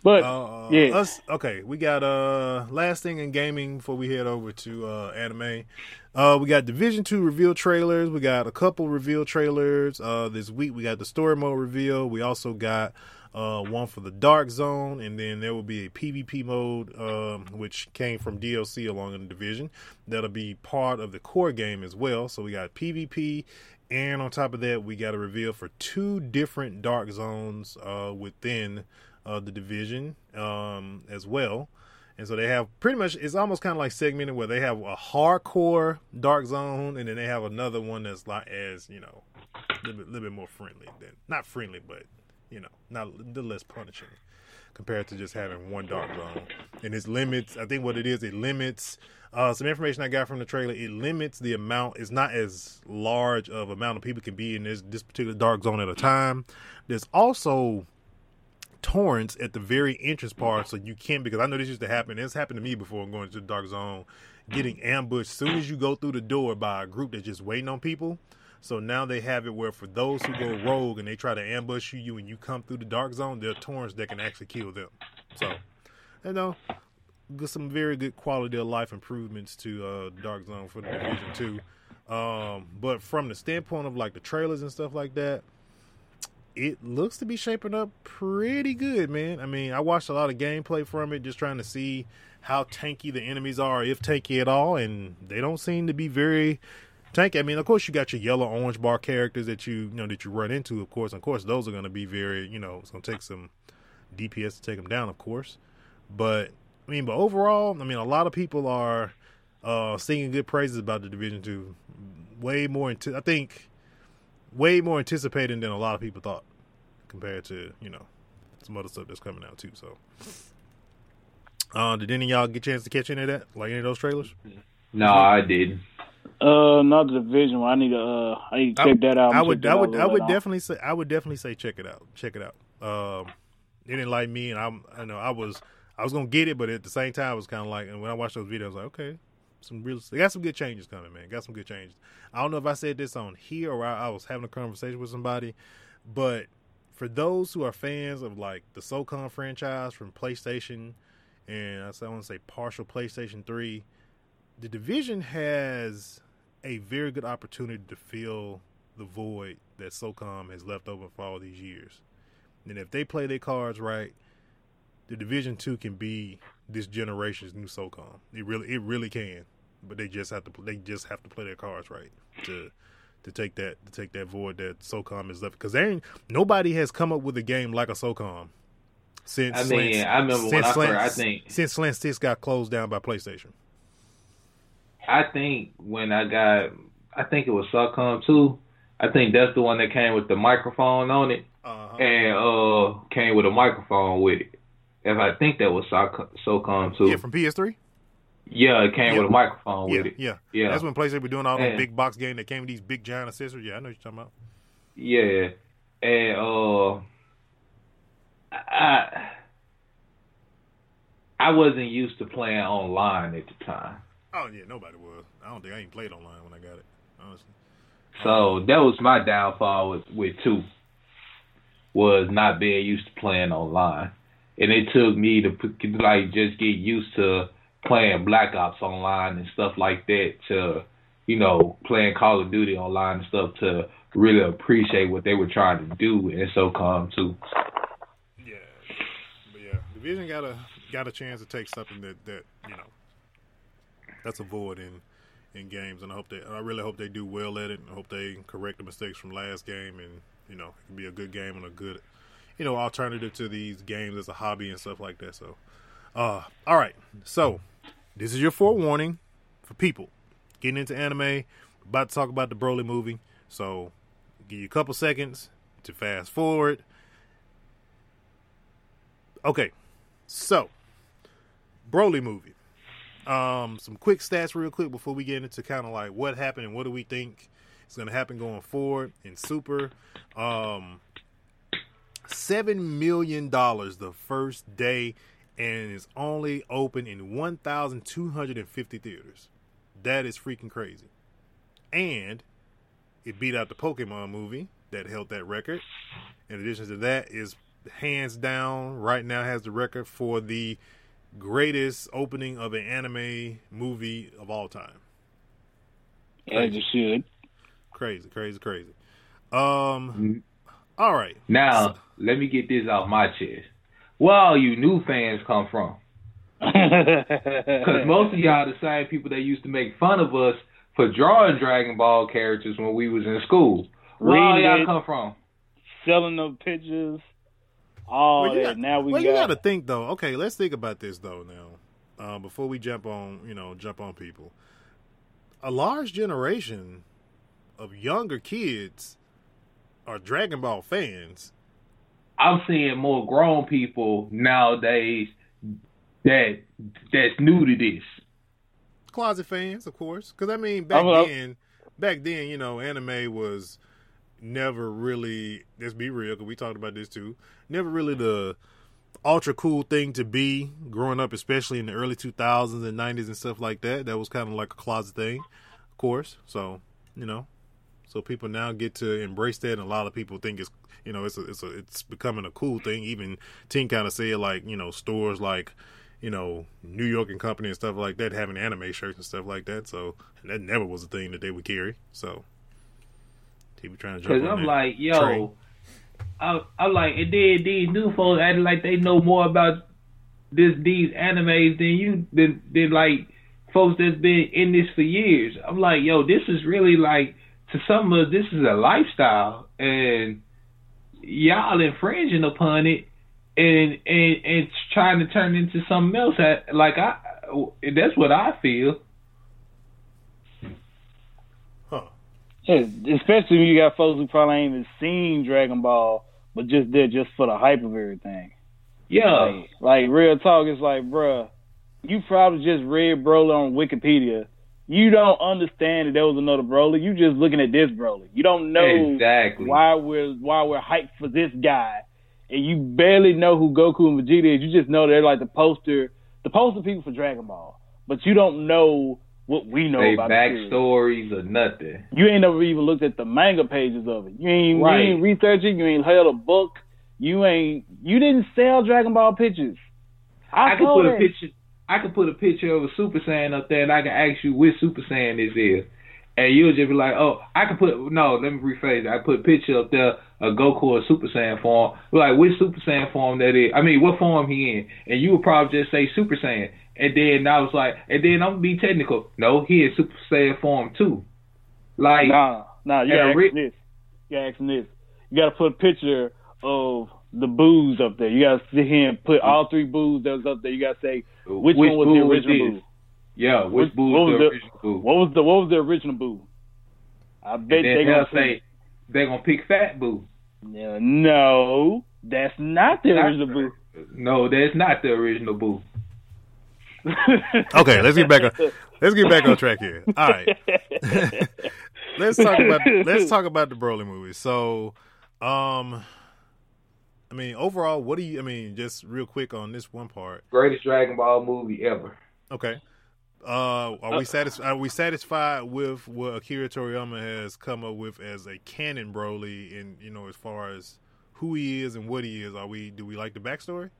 But Uh, yeah. Us, okay, we got uh last thing in gaming before we head over to uh anime. Uh we got Division 2 reveal trailers. We got a couple reveal trailers. Uh this week we got the story mode reveal. We also got uh one for the Dark Zone and then there will be a PvP mode um which came from DLC along in the Division. That'll be part of the core game as well. So we got PvP and on top of that we got a reveal for two different Dark Zones uh within uh, the division um, as well. And so they have pretty much it's almost kind of like segmented where they have a hardcore dark zone and then they have another one that's like as you know a little bit, little bit more friendly than not friendly but you know not the less punishing compared to just having one dark zone and its limits i think what it is it limits uh, some information i got from the trailer it limits the amount it's not as large of amount of people can be in this this particular dark zone at a time there's also torrents at the very entrance part so you can't because I know this used to happen. It's happened to me before going to the dark zone, getting ambushed soon as you go through the door by a group that's just waiting on people. So now they have it where for those who go rogue and they try to ambush you, and you come through the dark zone, there are torrents that can actually kill them. So, you know, some very good quality of life improvements to uh, Dark Zone for the Division Two. Um, but from the standpoint of like the trailers and stuff like that, it looks to be shaping up pretty good, man. I mean, I watched a lot of gameplay from it, just trying to see how tanky the enemies are, if tanky at all, and they don't seem to be very tanky. I mean, of course, you got your yellow, orange bar characters that you, you know that you run into. Of course, of course, those are going to be very, you know, it's going to take some DPS to take them down, of course. But I mean, but overall, I mean, a lot of people are uh singing good praises about the Division Two. Way more into, I think, way more anticipating than a lot of people thought, compared to you know some other stuff that's coming out too. So, uh, did any of y'all get a chance to catch any of that, like any of those trailers? No, I didn't. Uh, not the division. I need to uh, I need to check that out. I would, I would, I would definitely say, I would definitely say, check it out, check it out. Um, it didn't like me, and I'm, I know I was, I was gonna get it, but at the same time, I was kind of like, and when I watched those videos, I was like, okay, some real, they got some good changes coming, man. Got some good changes. I don't know if I said this on here or I, I was having a conversation with somebody, but for those who are fans of like the SOCOM franchise from PlayStation, and I I want to say partial PlayStation Three, the division has a very good opportunity to fill the void that SOCOM has left open for all these years. And if they play their cards right, the Division Two can be this generation's new SOCOM. It really, it really can. but they just have to they just have to play their cards right to to take that to take that void that SOCOM is left because there ain't nobody has come up with a game like a SOCOM since. I mean, Slant, I remember when I first. I think since Slant Six got closed down by PlayStation. I think when I got, I think it was SOCOM too. I think that's the one that came with the microphone on it, Uh-huh. and uh came with a microphone with it. If I think that was SOCOM, SOCOM too. Yeah, from PS3. Yeah, it came Yeah. with a microphone Yeah, with it. yeah, Yeah. That's when PlayStation were doing all those big box games that came with these big giant accessories. Yeah, I know what you're talking about. Yeah, and uh, I I wasn't used to playing online at the time, Oh yeah, nobody was. I don't think I even played online when I got it. Honestly. so that was my downfall with with two. Was not being used to playing online, and it took me to like just get used to playing Black Ops online and stuff like that to, you know, playing Call of Duty online and stuff to really appreciate what they were trying to do and so SOCOM too. Yeah, but yeah, Division got a got a chance to take something that that you know that's a void in in games, and I hope they I really hope they do well at it, and I hope they correct the mistakes from last game, and you know it can be a good game and a good you know alternative to these games as a hobby and stuff like that. So, uh, all right, so this is your forewarning for people getting into anime. About to talk about the Broly movie, so give you a couple seconds to fast forward. Okay, so Broly movie. Um, some quick stats, real quick, before we get into kind of like what happened and what do we think is going to happen going forward in Super. Um, seven million dollars the first day, and it's only open in one thousand two hundred and fifty theaters. That is freaking crazy, and it beat out the Pokemon movie that held that record. In addition to that, is hands down right now has the record for the greatest opening of an anime movie of all time. As you should. Crazy, crazy, crazy. Um, all right. Now, let me get this off my chest. Where all you new fans come from? Because most of y'all are the same people that used to make fun of us for drawing Dragon Ball characters when we was in school. Where all y'all it. come from? selling the pictures, all Well, that. got- now we well, got. you got to think though. Okay, let's think about this though now. Uh, before we jump on, you know, jump on people. A large generation of younger kids are Dragon Ball fans. I'm seeing more grown people nowadays that that's new to this. closet fans, of course. Because I mean, back then, back then, you know, anime was never really. Let's be real, because we talked about this too. Never really the ultra cool thing to be growing up, especially in the early 2000s and 90s and stuff like that. That was kind of like a closet thing, of course. So you know, so people now get to embrace that, and a lot of people think it's you know it's a, it's a, it's becoming a cool thing. Even Tink kind of said like you know stores like you know New York and Company and stuff like that having anime shirts and stuff like that. So that never was a thing that they would carry. So people trying to jump Cause I'm like, yo, train. I, I'm like, and then these new folks acting like they know more about this these animes than you than than like folks that's been in this for years. I'm like, yo, this is really like to some of us, this is a lifestyle, and y'all infringing upon it, and and and trying to turn into something else. At, like I, that's what I feel. Especially when you got folks who probably ain't even seen Dragon Ball, but just there just for the hype of everything. Yeah, Like, like real talk, it's like, bruh, you probably just read Broly on Wikipedia. You don't understand that there was another Broly. You just looking at this Broly. You don't know exactly. why we're why we're hyped for this guy, and you barely know who Goku and Vegeta is. You just know they're like the poster, the poster people for Dragon Ball, but you don't know what we know They about backstories or nothing. You ain't never even looked at the manga pages of it. You ain't, Right. you ain't researched it. You ain't held a book. You ain't. You didn't sell Dragon Ball pictures. I, I can put that. a picture. I can put a picture of a Super Saiyan up there, and I can ask you which Super Saiyan this is, and you'll just be like, oh, I can put no. Let me rephrase. It. I put a picture up there of Goku or Super Saiyan form. Like which Super Saiyan form that is? I mean, what form he in? And you would probably just say Super Saiyan. And then I was like, and then I'm gonna be technical. No, he is Super Saiyan form too. Like nah, nah. You gotta ask this. You gotta ask this. You gotta put a picture of the Boos up there. You gotta sit here and put all three Boos that was up there. You gotta say which, which one was the original? Boo. Yeah, which What- Boo was the original Boo? What was the what was the original Boo? I bet they gonna say they're gonna pick Fat Boo. Yeah, no, that's not the original Boo. No, that's not the original Boo. Okay, let's get back on. Let's get back on track here. All right, let's talk about let's talk about the Broly movie. So, um, I mean, overall, what do you? I mean, just real quick on this one part. Greatest Dragon Ball movie ever. Okay. Uh, are we satisfied? Are we satisfied with what Akira Toriyama has come up with as a canon Broly, and you know, as far as who he is and what he is? Are we? Do we like the backstory?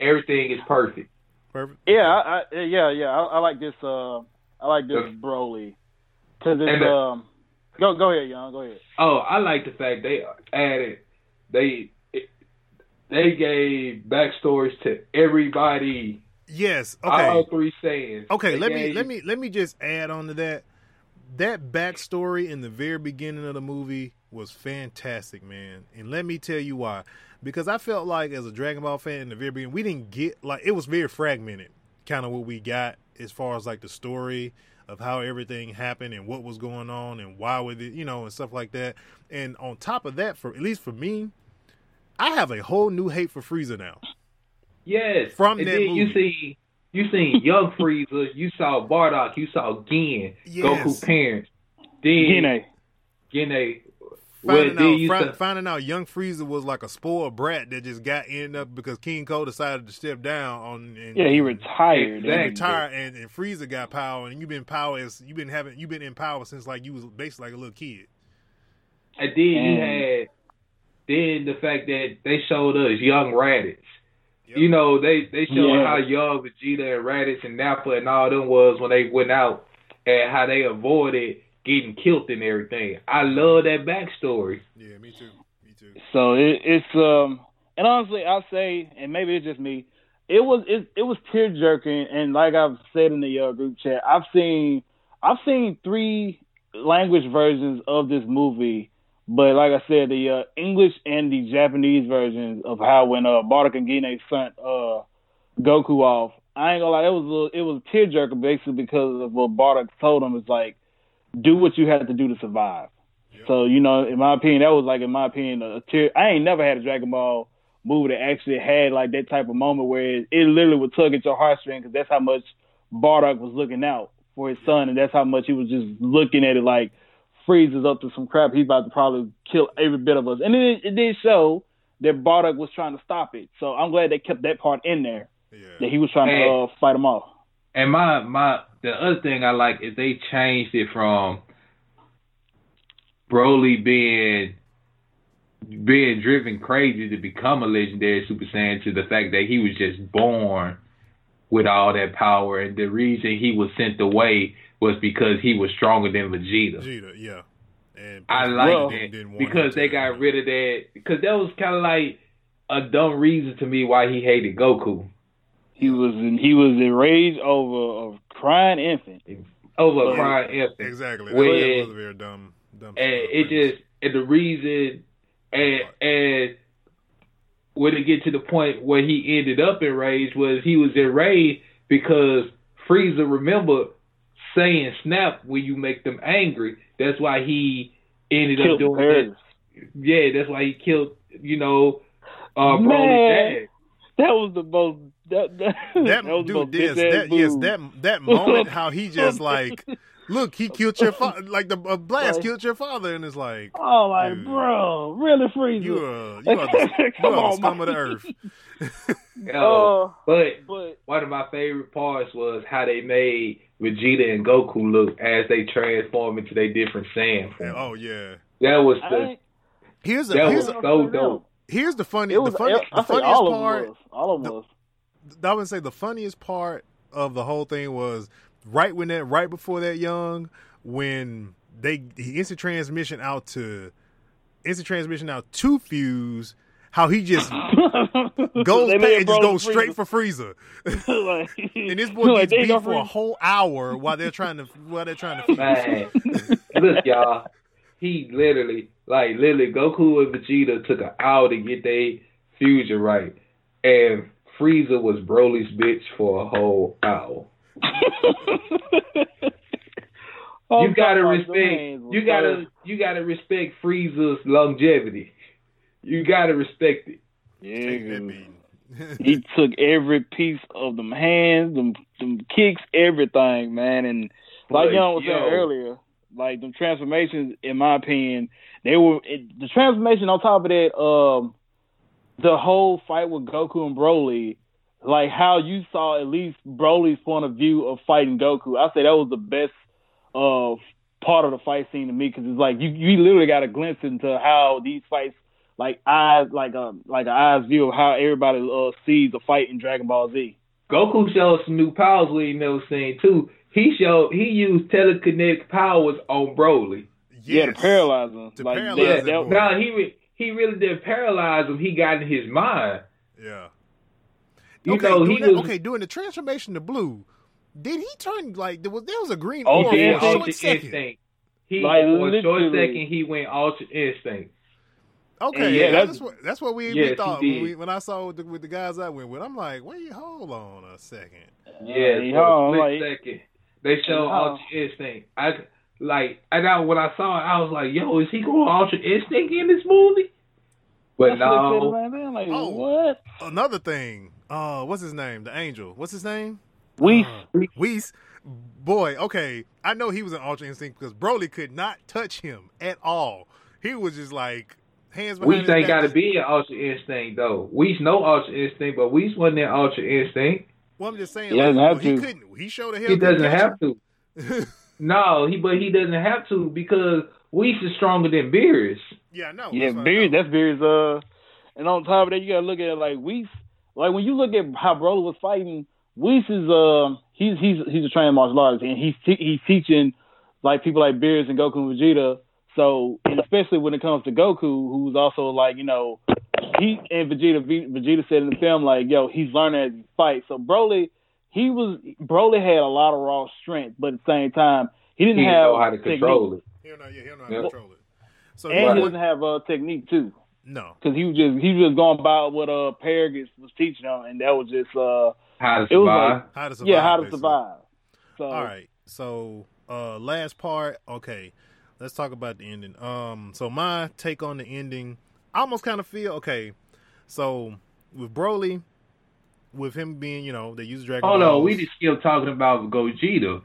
Everything is perfect. Perfect. Yeah, I, I, yeah, yeah. I, I like this. Uh, I like this Broly because it's And the- um. Go go ahead, young. Go ahead. Oh, I like the fact they added they they gave backstories to everybody. Yes. Okay. All three Saiyans. Okay. They Let me let me let me just add on to that. That backstory in the very beginning of the movie was fantastic, man. And let me tell you why. Because I felt like as a Dragon Ball fan in the very beginning, we didn't get like it was very fragmented, kind of what we got as far as like the story of how everything happened and what was going on and why with it, you know, and stuff like that. And on top of that, for at least for me, I have a whole new hate for Frieza now. Yes. From and that then you movie. see you seen young Frieza, you saw Bardock, you saw Gine, Yes. Goku parents. Then Gine. Gine well, Finding then out, you find- finding out, young Frieza was like a spoiled brat that just got ended up because King Cold decided to step down on. And, Yeah, he retired. and Exactly. retired, and, and Frieza got power, and you've been power as you've been having, you've been in power since like you was basically like a little kid. And then you had then the fact that they showed us young Raditz. Yep. You know, they they showed Yeah. how young Vegeta and Raditz and Nappa and all them was when they went out and how they avoided getting killed and everything. I love that backstory. Yeah, me too. Me too. So it, it's um, and honestly, I'll say, and maybe it's just me. It was it, it was tear jerking, and like I've said in the uh, group chat, I've seen I've seen three language versions of this movie, but like I said, the uh, English and the Japanese versions of how when uh, Bardock and Gine sent uh, Goku off. I ain't gonna lie, it was a little, it was tear jerking basically because of what Bardock told him. It's like, do what you had to do to survive. So you know, in my opinion, that was like, in my opinion, a tear. I ain't never had a Dragon Ball movie that actually had like that type of moment where it, it literally would tug at your heartstring because that's how much Bardock was looking out for his son, and that's how much he was just looking at it like Frieza's up to some crap. He's about to probably kill every bit of us, and it, it did show that Bardock was trying to stop it. So I'm glad they kept that part in there that he was trying Hey. to uh, fight him off. And my my the other thing I like is they changed it from Broly being being driven crazy to become a legendary Super Saiyan to the fact that he was just born with all that power and the reason he was sent away was because he was stronger than Vegeta. Vegeta, yeah. And I like Well, that because they got you rid of that because that was kind of like a dumb reason to me why he hated Goku He was in, he was enraged over a crying infant. over a crying infant. Exactly. That, When- that was a very dumb, dumb. and it man. just and the reason and and when it get to the point where he ended up enraged was he was enraged because Frieza remember saying snap when you make them angry. That's why he ended up doing Paris. that. Yeah, that's why he killed you know uh Man. Broly's dad. That was the most. That, that, that, was the most dude, yes, bitch-ass that, yes, that that moment, how he just like, look, he killed your father, like the uh, blast Like- killed your father, and it's like, Oh, like, Dude. bro, really, Frieza? you are, you are the, you Come are the on, scum of the earth. Yo, Uh, but but one of my favorite parts was how they made Vegeta and Goku look as they transform into their different Saiyan And, forms. oh yeah, That was the here's the that here's was the, so dope. here's the funny it was. the funny I the funniest all of them part. was. All of them the- I would say the funniest part of the whole thing was right when that right before that young when they he instant transmission out to instant transmission out to Fuse. How he just goes They back and just goes straight for Frieza. like, And this boy like, gets they beat for a whole hour while they're trying to while they're trying to fuse. Man, look, y'all. He literally, like, literally, Goku and Vegeta took an hour to get their fusion right, and Frieza was Broly's bitch for a whole hour. I'm you gotta respect. them hands You gotta. first. You gotta respect Frieza's longevity. You gotta respect it. Yeah, Take that 'cause beating. he took every piece of them hands, them, them kicks, everything, man. And like Like, Young was saying earlier, like them transformations, in my opinion, they were it, the transformation. On top of that, um, the whole fight with Goku and Broly, like how you saw at least Broly's point of view of fighting Goku. I say that was the best uh part of the fight scene to me because it's like you you literally got a glimpse into how these fights like eyes like a like an eyes view of how everybody uh sees a fight in Dragon Ball Z. Goku showed some new powers we ain't never seen too. He showed he used telekinetic powers on Broly. Yeah, to paralyze them. To like paralyze that, that that, boy. No, he re- he really didn't paralyze him. He got in his mind. Yeah. You okay, know, he that- was okay, doing the transformation to blue. Did he turn like there was there was a green Oh, aura he yeah, did for a Ultra short second? Instinct. He Like, for a short second he went Ultra Instinct. Okay, Yeah, yeah, that's- that's, what that's what we, Yes, we thought when, we, when I saw with the, with the guys I went with. I'm like, wait, hold on a second. Yeah, he for a split like- second. They showed hung. Ultra Instinct. I like and I, when I saw it, I was like, "Yo, is he going Ultra Instinct in this movie?" But That's what they no, right Like Oh. what? Another thing, uh, what's his name? The angel. What's his name? We Uh, Whis. Boy, okay, I know he was an Ultra Instinct because Broly could not touch him at all. He was just like hands behind we his ain't got to be an Ultra Instinct though. We no Ultra Instinct, but we wasn't in Ultra Instinct. Well, I'm just saying, He like, doesn't have he to. couldn't. He showed a hell. He doesn't couldn't have to. No, he but he doesn't have to because Whis is stronger than Beerus. yeah, no. yeah, that's what I Beerus. know. That's Beerus. Uh, and on top of that, you gotta look at it like Whis. Like when you look at how Broly was fighting, Whis is um he's he's he's a trained martial artist and he's te- he's teaching like people like Beerus and Goku and Vegeta. So and especially when it comes to Goku, who's also like you know he and Vegeta Vegeta said in the film like yo he's learning as he fights. So Broly he was Broly had a lot of raw strength, but at the same time he He didn't didn't have know how to technique. control it. He don't know. Yeah, he don't know how to Yep. control it. So and he doesn't have uh, technique too. No. because he was just he was just going by what uh Paragus was teaching him, and that was just uh How to It was survive. How to survive? yeah how to basically. survive. So All right. So uh last part, okay. Let's talk about the ending. Um so my take on the ending, I almost kind of feel okay. So with Broly, with him being, you know, they use Dragon Oh no, we just still talking about Gogeta.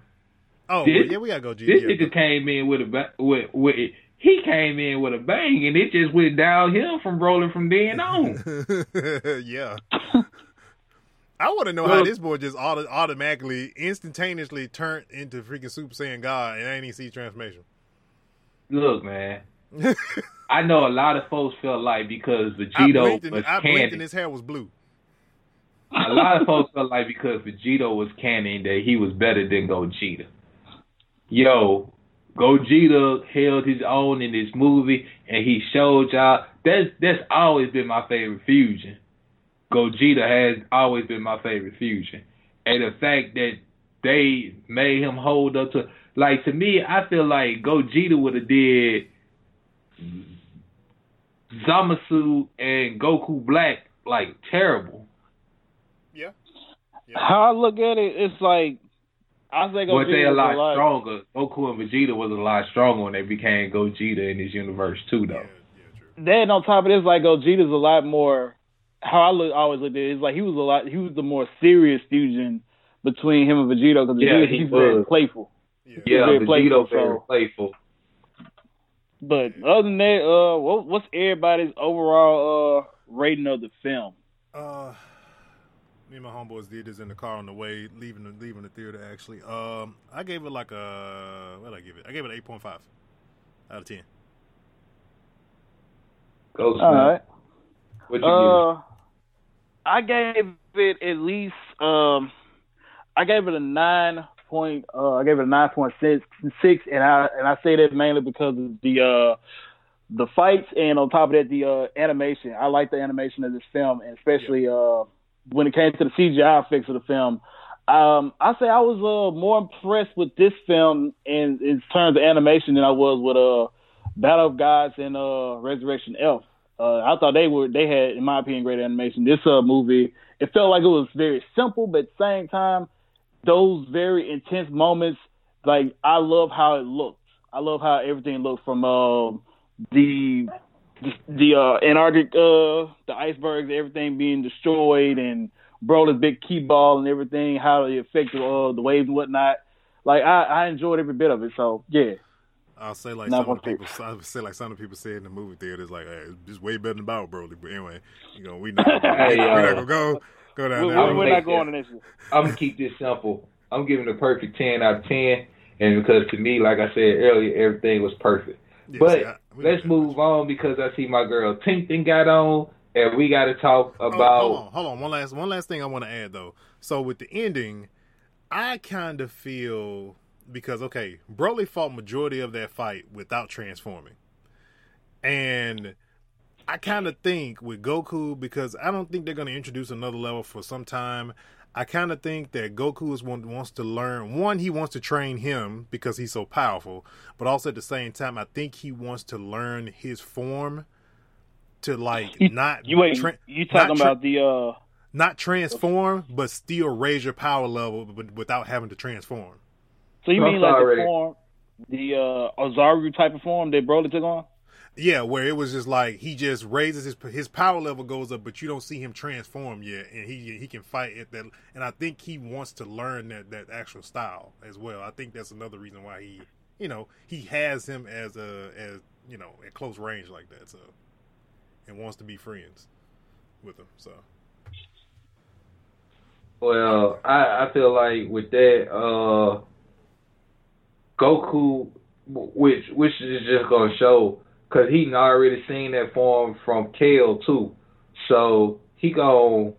Oh, this- yeah, we gotta go G. This yeah, nigga came in with a ba- with with he came in with a bang, and it just went downhill from rolling from then on. yeah. I want to know how this boy just auto- automatically, instantaneously turned into freaking Super Saiyan God, and I ain't even see transformation. Look, man, I know a lot of folks felt like because I Vegeta blinked, and, was I blinked canon, and his hair was blue. a lot of folks felt like because Vegeta was canon that he was better than Gogeta. Yo, Gogeta held his own in this movie, and he showed y'all. That's that's always been my favorite fusion. Gogeta has always been my favorite fusion, and the fact that they made him hold up to like to me, I feel like Gogeta would have did Zamasu and Goku Black like terrible. Yeah. how I look at it, it's like I think But they a Gogeta lot was stronger. Goku and Vegeta was a lot stronger when they became Gogeta in this universe too, though. yeah, true. Then on top of this, like Gogeta's a lot more. How I look, always looked at it, it is like he was a lot. He was the more serious fusion between him and Vegeta because Yeah, Vegeta he he's very playful. Yeah. Yeah, very Vegeta playful, very so- playful. But other than that, uh, what, what's everybody's overall uh rating of the film? Uh, me and my homeboys did this in the car on the way leaving the leaving the theater. Actually, um, I gave it like a what did I give it? I gave it eight point five out of ten. Go Smith. All right. What you Uh, I gave it at least um, I gave it a nine point. Uh, I gave it a nine point six, six, and I and I say that mainly because of the uh, the fights and on top of that the uh, animation. I like the animation of this film, and especially uh, when it came to the CGI effects of the film. Um, I say I was uh, more impressed with this film in, in terms of animation than I was with uh, Battle of Gods and uh, Resurrection F. Uh, I thought they were they had, in my opinion, great animation. This uh, movie, it felt like it was very simple, but at the same time, those very intense moments, like I love how it looked. I love how everything looked from uh, the the, the uh, Antarctic, uh, the icebergs, everything being destroyed, and Broly's big ki ball and everything, how it affected uh, the waves and whatnot. Like I, I enjoyed every bit of it. So yeah. I'll say like some of the people. I say like some of the people say in the movie theater theaters, like, hey, it's way better than Battle Broly. But anyway, you know, we not, hey, we're uh, not gonna go go down we're, there. We're, not going to this. One. I'm gonna keep this simple. I'm giving a perfect ten out of ten, and because to me, like I said earlier, everything was perfect. Yeah, but see, I, let's move on because I see my girl Tinkton got on, and we got to talk about. Oh, hold on, hold on. One last, one last thing I want to add though. So with the ending, I kind of feel because okay, Broly fought majority of that fight without transforming, and I kind of think with Goku because I don't think they're going to introduce another level for some time. I kind of think that Goku is one wants to learn. One, he wants to train him because he's so powerful, but also at the same time, I think he wants to learn his form to like not you wait. Tra- you talking tra- about the uh not transform, but still raise your power level, but without having to transform. So you mean like the form, the uh, Ozaru type of form that Broly took on? Yeah, where it was just like he just raises his his power level goes up, but you don't see him transform yet, and he he can fight at that. And I think he wants to learn that that actual style as well. I think that's another reason why he, you know, he has him as a as you know at close range like that. So, and wants to be friends with him. So. Well, I I feel like with that, uh Goku, which which is just gonna show, cause he already seen that form from Kale too, so he go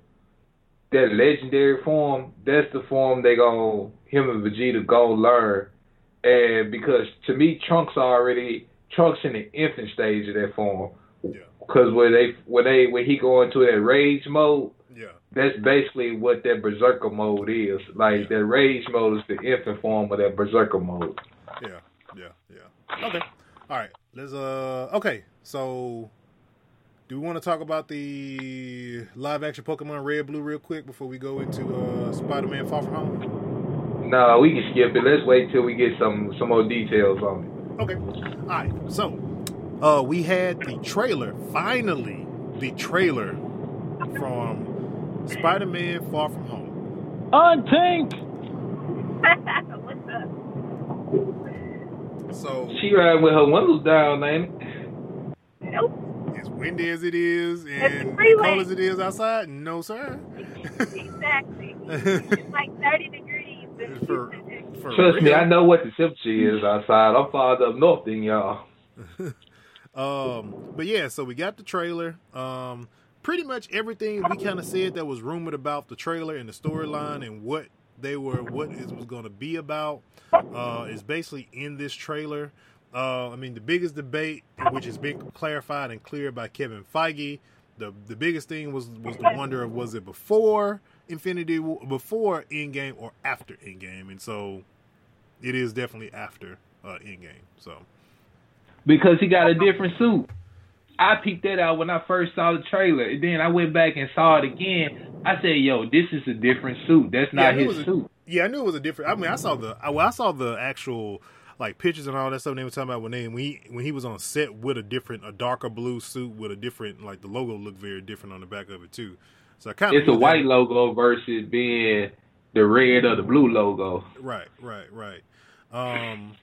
that legendary form. That's the form they go him and Vegeta go learn, and because to me Trunks already Trunks in the infant stage of that form. Yeah. Cause when they when they when he go into that rage mode, yeah, that's basically what that berserker mode is. Like yeah. that rage mode is the infant form of that berserker mode. Yeah, yeah, yeah. Okay. All right. Let's uh okay. So do we want to talk about the live action Pokemon Red Blue real quick before we go into uh Spider Man Far From Home? No, we can skip it. Let's wait till we get some some more details on it. Okay. All right. So uh we had the trailer, finally the trailer from Spider Man Far From Home. Untink! What's up? So she riding with her windows down, ain't it? Nope. As windy as it is and cold as it is outside, no sir. exactly. it's like thirty degrees. For, for Trust real. me, I know what the temperature is outside. I'm farther up north than y'all. um, but yeah, so we got the trailer. Um, pretty much everything we kind of said that was rumored about the trailer and the storyline and what they were what it was going to be about uh, is basically in this trailer. Uh, I mean, the biggest debate, which has been clarified and cleared by Kevin Feige, the the biggest thing was was the wonder of was it before Infinity, before Endgame or after Endgame, and so it is definitely after uh, Endgame. So because he got a different suit. I peeked that out when I first saw the trailer, and then I went back and saw it again. I said, "Yo, this is a different suit. That's not yeah, his a, suit." Yeah, I knew it was a different. I mean, I saw the well, I saw the actual like pictures and all that stuff they were talking about when they when he when he was on set with a different a darker blue suit with a different like the logo looked very different on the back of it too. So I kind of it's a white that. logo versus being the red or the blue logo. Right, right, right. Um,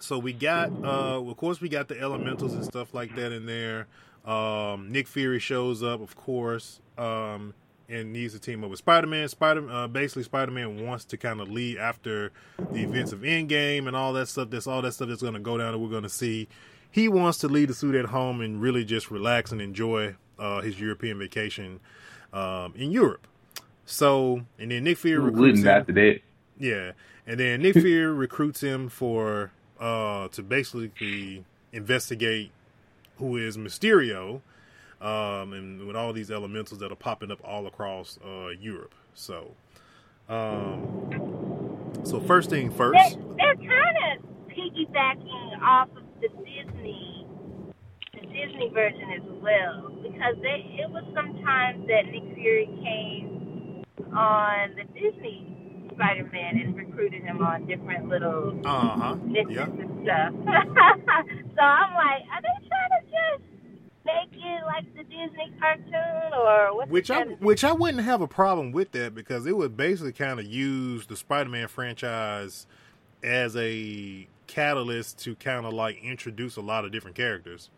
so we got, uh, of course, we got the elementals and stuff like that in there. Um, Nick Fury shows up, of course, um, and needs to team up with Spider Man. Spider, uh, basically, Spider Man wants to kind of lead after the events of Endgame and all that stuff. That's all that stuff that's going to go down, and we're going to see. He wants to leave the suit at home and really just relax and enjoy uh, his European vacation um, in Europe. So, and then Nick Fury recruits him. after that. Yeah, and then Nick Fury recruits him for uh to basically investigate who is Mysterio, um, and with all these elementals that are popping up all across uh Europe. So, um, so first thing first. They're, they're kind of piggybacking off of the Disney, the Disney version as well, because they, it was sometimes that Nick Fury came on the Disney Spider-Man and recruited him on different little Uh huh. missions Yeah. and stuff. so I'm like, are they trying to just make it like the Disney cartoon or what's Which I which I wouldn't have a problem with that because it would basically kind of use the Spider-Man franchise as a catalyst to kind of like introduce a lot of different characters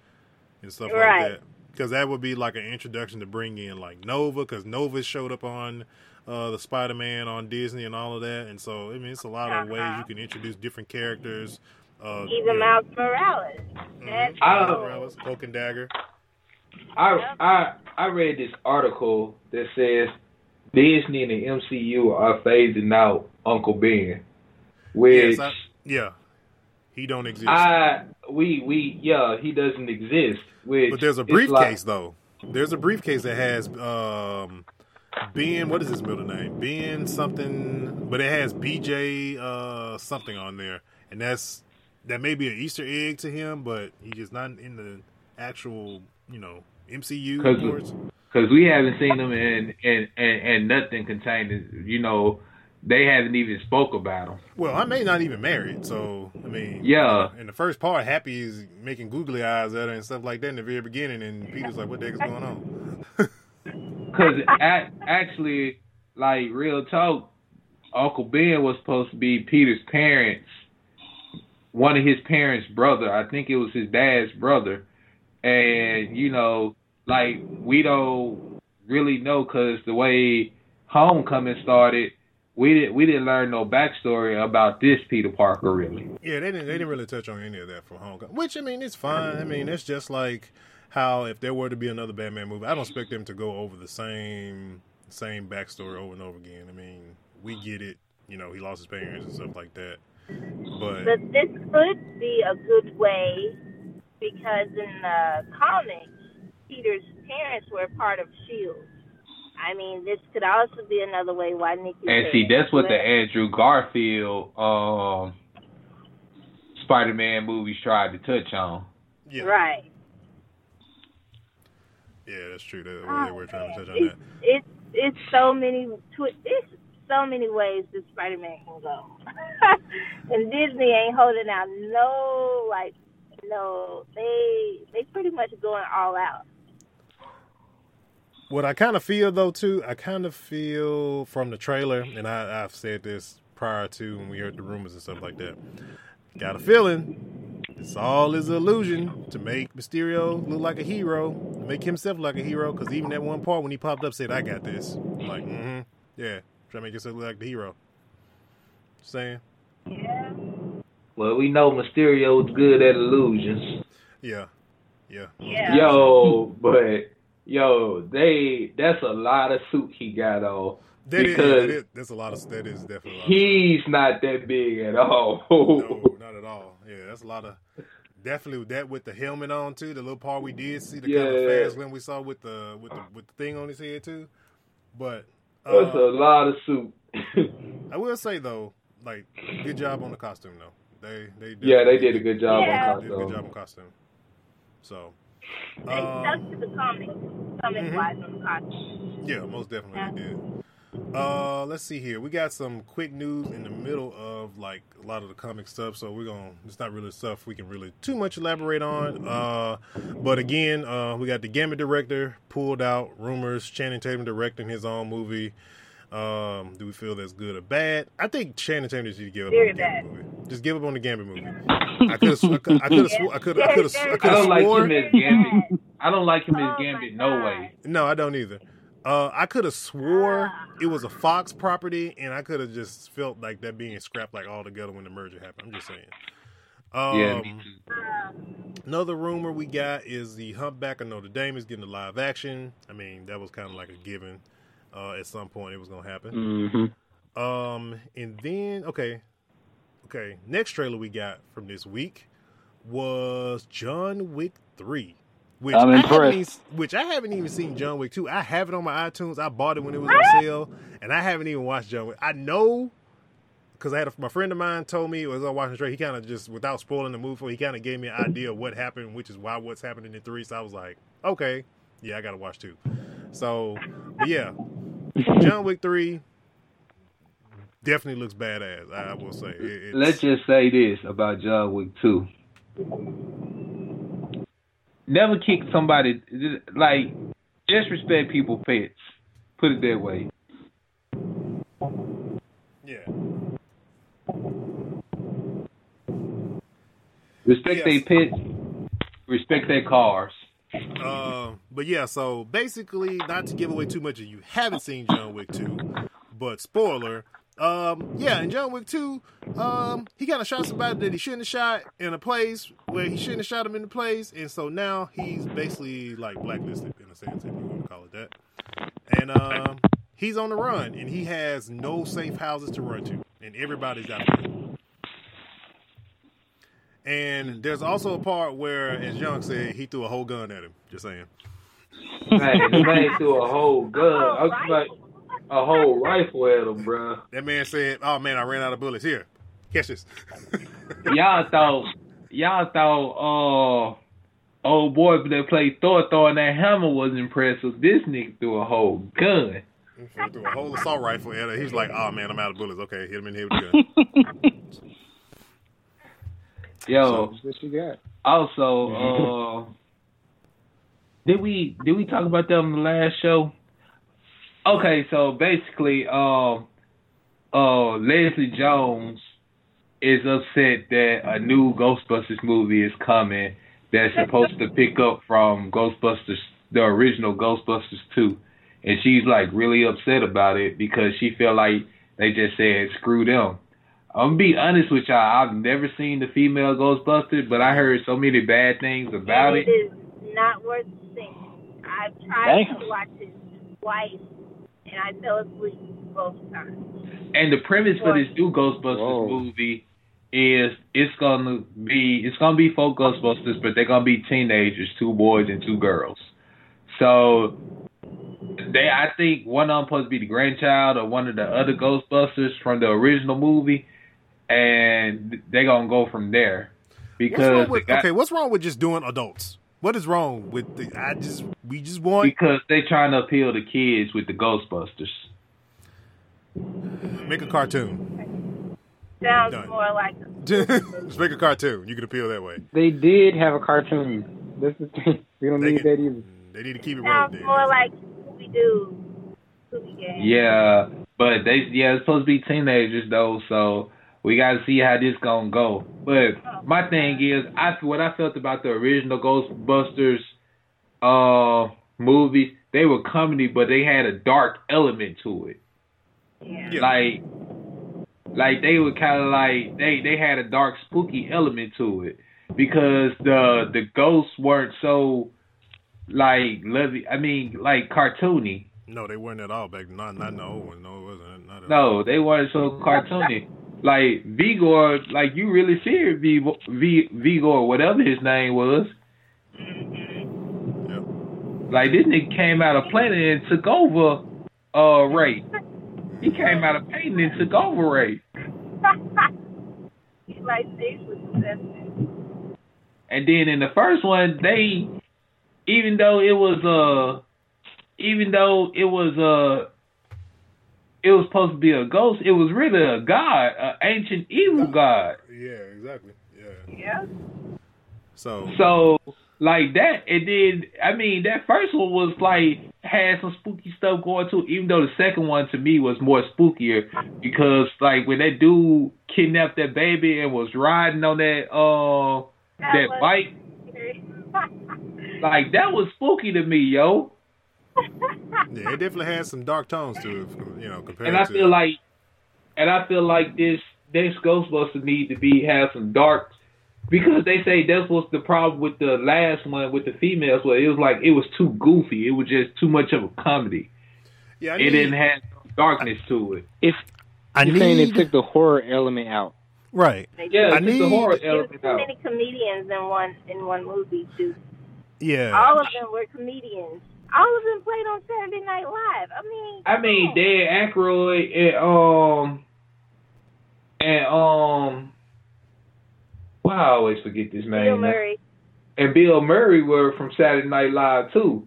and stuff Right. like that. Because that would be like an introduction to bring in like Nova, because Nova showed up on uh, the Spider-Man on Disney and all of that, and so I mean it's a lot of ways Uh-huh. you can introduce different characters. Uh, even Miles Morales? That's mhm, I- Miles. Morales, Cloak and Dagger. I I I read this article that says Disney and the MCU are phasing out Uncle Ben, which Yes, I- yeah, he don't exist. I we we yeah he doesn't exist. Which But there's a it's like- briefcase though. There's a briefcase that has um Ben what is his middle name? Ben something but it has BJ uh something on there. And that's that may be an Easter egg to him, but he's just not in the actual, you know, MCU 'Cause- because we haven't seen them and and and, and nothing contained. You know, they haven't even spoke about them. Well, I may not even married, so I mean Yeah. In the first part, Happy is making googly eyes at her and stuff like that in the very beginning and Peter's like, What the heck is going on? Because actually, like real talk, Uncle Ben was supposed to be Peter's parents, one of his parents' brother. I think it was his dad's brother, and you know, like we don't really know because the way Homecoming started, we didn't we didn't learn no backstory about this Peter Parker really. Yeah, they didn't. They didn't really touch on any of that for Homecoming, which I mean, it's fine. I mean, it's just like how if there were to be another Batman movie, I don't expect them to go over the same same backstory over and over again. I mean, we get it. You know, he lost his parents and stuff like that. But But this could be a good way because in the comics, Peter's parents were part of Shield. I mean, this could also be another way why Nicky. And see, that's what the. Andrew Garfield um Spider-Man movies tried to touch on. yeah, right. yeah, that's true. That, Oh, they were trying to touch on it's, that. it's it's so many twi- it's so many ways that Spider Man can go, and Disney ain't holding out no like no they they pretty much going all out. What I kind of feel though too, I kind of feel from the trailer, and I, I've said this prior to when we heard the rumors and stuff like that. Got a feeling it's all is an illusion to make Mysterio look like a hero, make himself like a hero. Because even that one part when he popped up said, "I got this," I'm like, mm-hmm, yeah, try to make yourself look like the hero. Saying, Yeah. Well, we know Mysterio's good at illusions. yeah, yeah, Yeah. Yo, but yo, they that's a lot of suit he got on. That is, Because- that is- that's a lot of that is definitely a lot. Of, He's not that big at all. no, not at all. Yeah, that's a lot of. Definitely with that with the helmet on too. The little part we did see, the kind of fast when we saw with the with the with the thing on his head too. But That's a uh, lot of suit. I will say though, like good job on the costume though. They they yeah, they did a good job Yeah. on Did a good job costume. on costume. So, They um, stuck to the comics, comic wise on the costume. yeah, most definitely they did. Uh, let's see here. We got some quick news in the middle of like a lot of the comic stuff, so we're gonna. It's not really stuff we can really too much elaborate on. Uh, but again, uh, we got the Gambit director pulled out. Rumors Channing Tatum directing his own movie. Um, do we feel that's good or bad? I think Channing Tatum just need to give up Very on the Gambit movie. Just give up on the Gambit movie. I could have. I could have. I could. I could have. I I could don't have like swore. him as Gambit. I don't like him Oh as Gambit. No way. No, I don't either. Uh, I could have swore it was a Fox property, and I could have just felt like that being scrapped like all together when the merger happened. I'm just saying. Um, Yeah. Another rumor we got is the Humpback of Notre Dame is getting a live action. I mean, that was kind of like a given. Uh, at some point, it was going to happen. Mm-hmm. Um, and then okay, okay. Next trailer we got from this week was John Wick three. Which I'm I haven't impressed. even, which I haven't even seen John Wick 2. I have it on my iTunes. I bought it when it was on sale, and I haven't even watched John Wick. I know because I had a, my friend of mine told me as I was watching straight. He kind of just without spoiling the movie, he kind of gave me an idea of what happened, which is why what's happening in three. So I was like, okay, yeah, I got to watch two. So, yeah, John Wick three definitely looks badass. I will say. It, Let's just say this about John Wick 2. Never kick somebody, like, just respect people pets. Put it that way. yeah. Respect Yes. their pets, respect their cars. Uh, but yeah, so basically, not to give away too much if you haven't seen John Wick 2, but spoiler, um, yeah, in John Wick 2, um, he kind of shot somebody that he shouldn't have shot in a place where he shouldn't have shot him in the place, and so now he's basically like blacklisted in a sense, if you want to call it that. And um, he's on the run, and he has no safe houses to run to, and everybody's out it. And there's also a part where, as Young said, he threw a whole gun at him. Just saying. Man, man threw a whole gun. I was like, a whole rifle at him, bruh. That man said, "Oh man, I ran out of bullets. Here, catch this." Y'all thought, y'all thought, uh, old boy that played Thor throwing that hammer was impressive. This nigga threw a whole gun. He threw a whole assault rifle at her. He's like, "Oh man, I'm out of bullets. Okay, hit him in here with the gun." Yo, That's what you got. also, uh, did we did we talk about that on the last show? Okay, so basically, um, uh, Leslie Jones is upset that a new Ghostbusters movie is coming that's supposed to pick up from Ghostbusters, the original Ghostbusters 2. And she's like really upset about it because she feel like they just said screw them. I'm gonna be honest with y'all, I've never seen the female Ghostbusters, but I heard so many bad things about it. it is not worth seeing. I've tried Damn. to watch it twice, and I fell asleep both times. And the premise for this new Ghostbusters Whoa. movie is it's gonna be it's gonna be four Ghostbusters, but they're gonna be teenagers, two boys and two girls. So they I think one of them supposed to be the grandchild of one of the other Ghostbusters from the original movie, and they're gonna go from there. Because wrong the with, guy- okay, what's wrong with just doing adults? What is wrong with the? I just we just want because they trying to appeal to kids with the Ghostbusters. make a cartoon. Sounds Done. more like just make a cartoon. You can appeal that way. They did have a cartoon. This is we don't They need can- that either. They need to keep it sounds relevant. more like Scooby Doo, Yeah, but they yeah, it's supposed to be teenagers though, so we got to see how this gonna go. But my thing is, I what I felt about the original Ghostbusters uh movie, they were comedy, but they had a dark element to it. Yeah. Yeah. Like, like they were kind of like they they had a dark, spooky element to it because the the ghosts weren't so like lovey. I mean, like cartoony. No, they weren't at all back. Not not in the old one. No, it wasn't. Not at all. No, they weren't so cartoony. Like Vigor, like you really feared V, v Vigor, whatever his name was. Yep. Like this nigga came out of planet and took over uh Ray. He came out of pain and took over Ray. He's like seriously possessed. And then in the first one, they even though it was uh even though it was uh it was supposed to be a ghost, it was really a god, an ancient evil god. Yeah, exactly. Yeah. Yeah. So So like that, and then I mean that first one was like had some spooky stuff going to it, even though the second one to me was more spookier because like when that dude kidnapped that baby and was riding on that uh that was bike, like that was spooky to me, yo. yeah, it definitely has some dark tones to it. You know, compared to And I to feel like, and I feel like this this Ghostbusters need to be have some dark because they say that's what's the problem with the last one with the females where it was like it was too goofy. It was just too much of a comedy. yeah, I It didn't have some darkness to it. If I You're saying they took the horror element out. right. They Yeah, I it's just the need- horror element too out. many comedians in one in one movie too. Yeah. All of them were comedians. All of them played on Saturday Night Live. I mean, I mean, come on. Dan Aykroyd and um and um. Well, I always forget this man. Bill Murray. and Bill Murray were from Saturday Night Live too.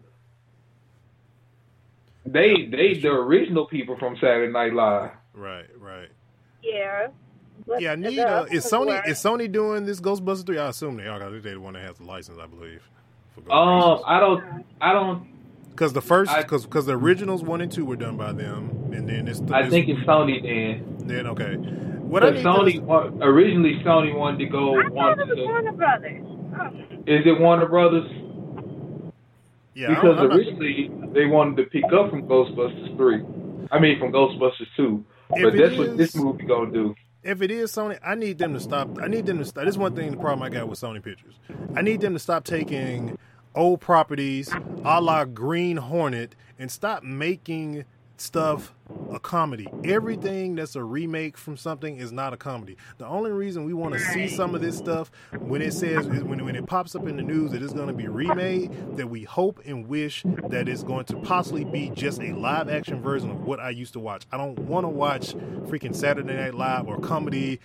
They they the original people from Saturday Night Live. Right. Right. Yeah. But Yeah, I need. Uh, is Sony were- is Sony doing this Ghostbusters three? I assume they are. 'cause They're the one that has the license, I believe. Um, I don't I don't because the first because because the originals one and two were done by them, and then it's. I think it's Sony then. then okay. What I But Sony to, wa- originally Sony wanted to go I thought wanted it was to, Warner Brothers. Oh. is it Warner Brothers? yeah, because don't- I'm not- originally they wanted to pick up from Ghostbusters three. I mean from Ghostbusters two. If But it that's what this is- movie gonna do. if it is Sony, I need them to stop. I need them to stop. This is one thing the problem I got with Sony Pictures. I need them to stop taking old properties, a la Green Hornet, and stop making stuff a comedy. Everything that's a remake from something is not a comedy. The only reason we want to see some of this stuff when it says when when it pops up in the news that it's going to be remade, that we hope and wish that it's going to possibly be just a live action version of what I used to watch. I don't want to watch freaking Saturday Night Live or comedy,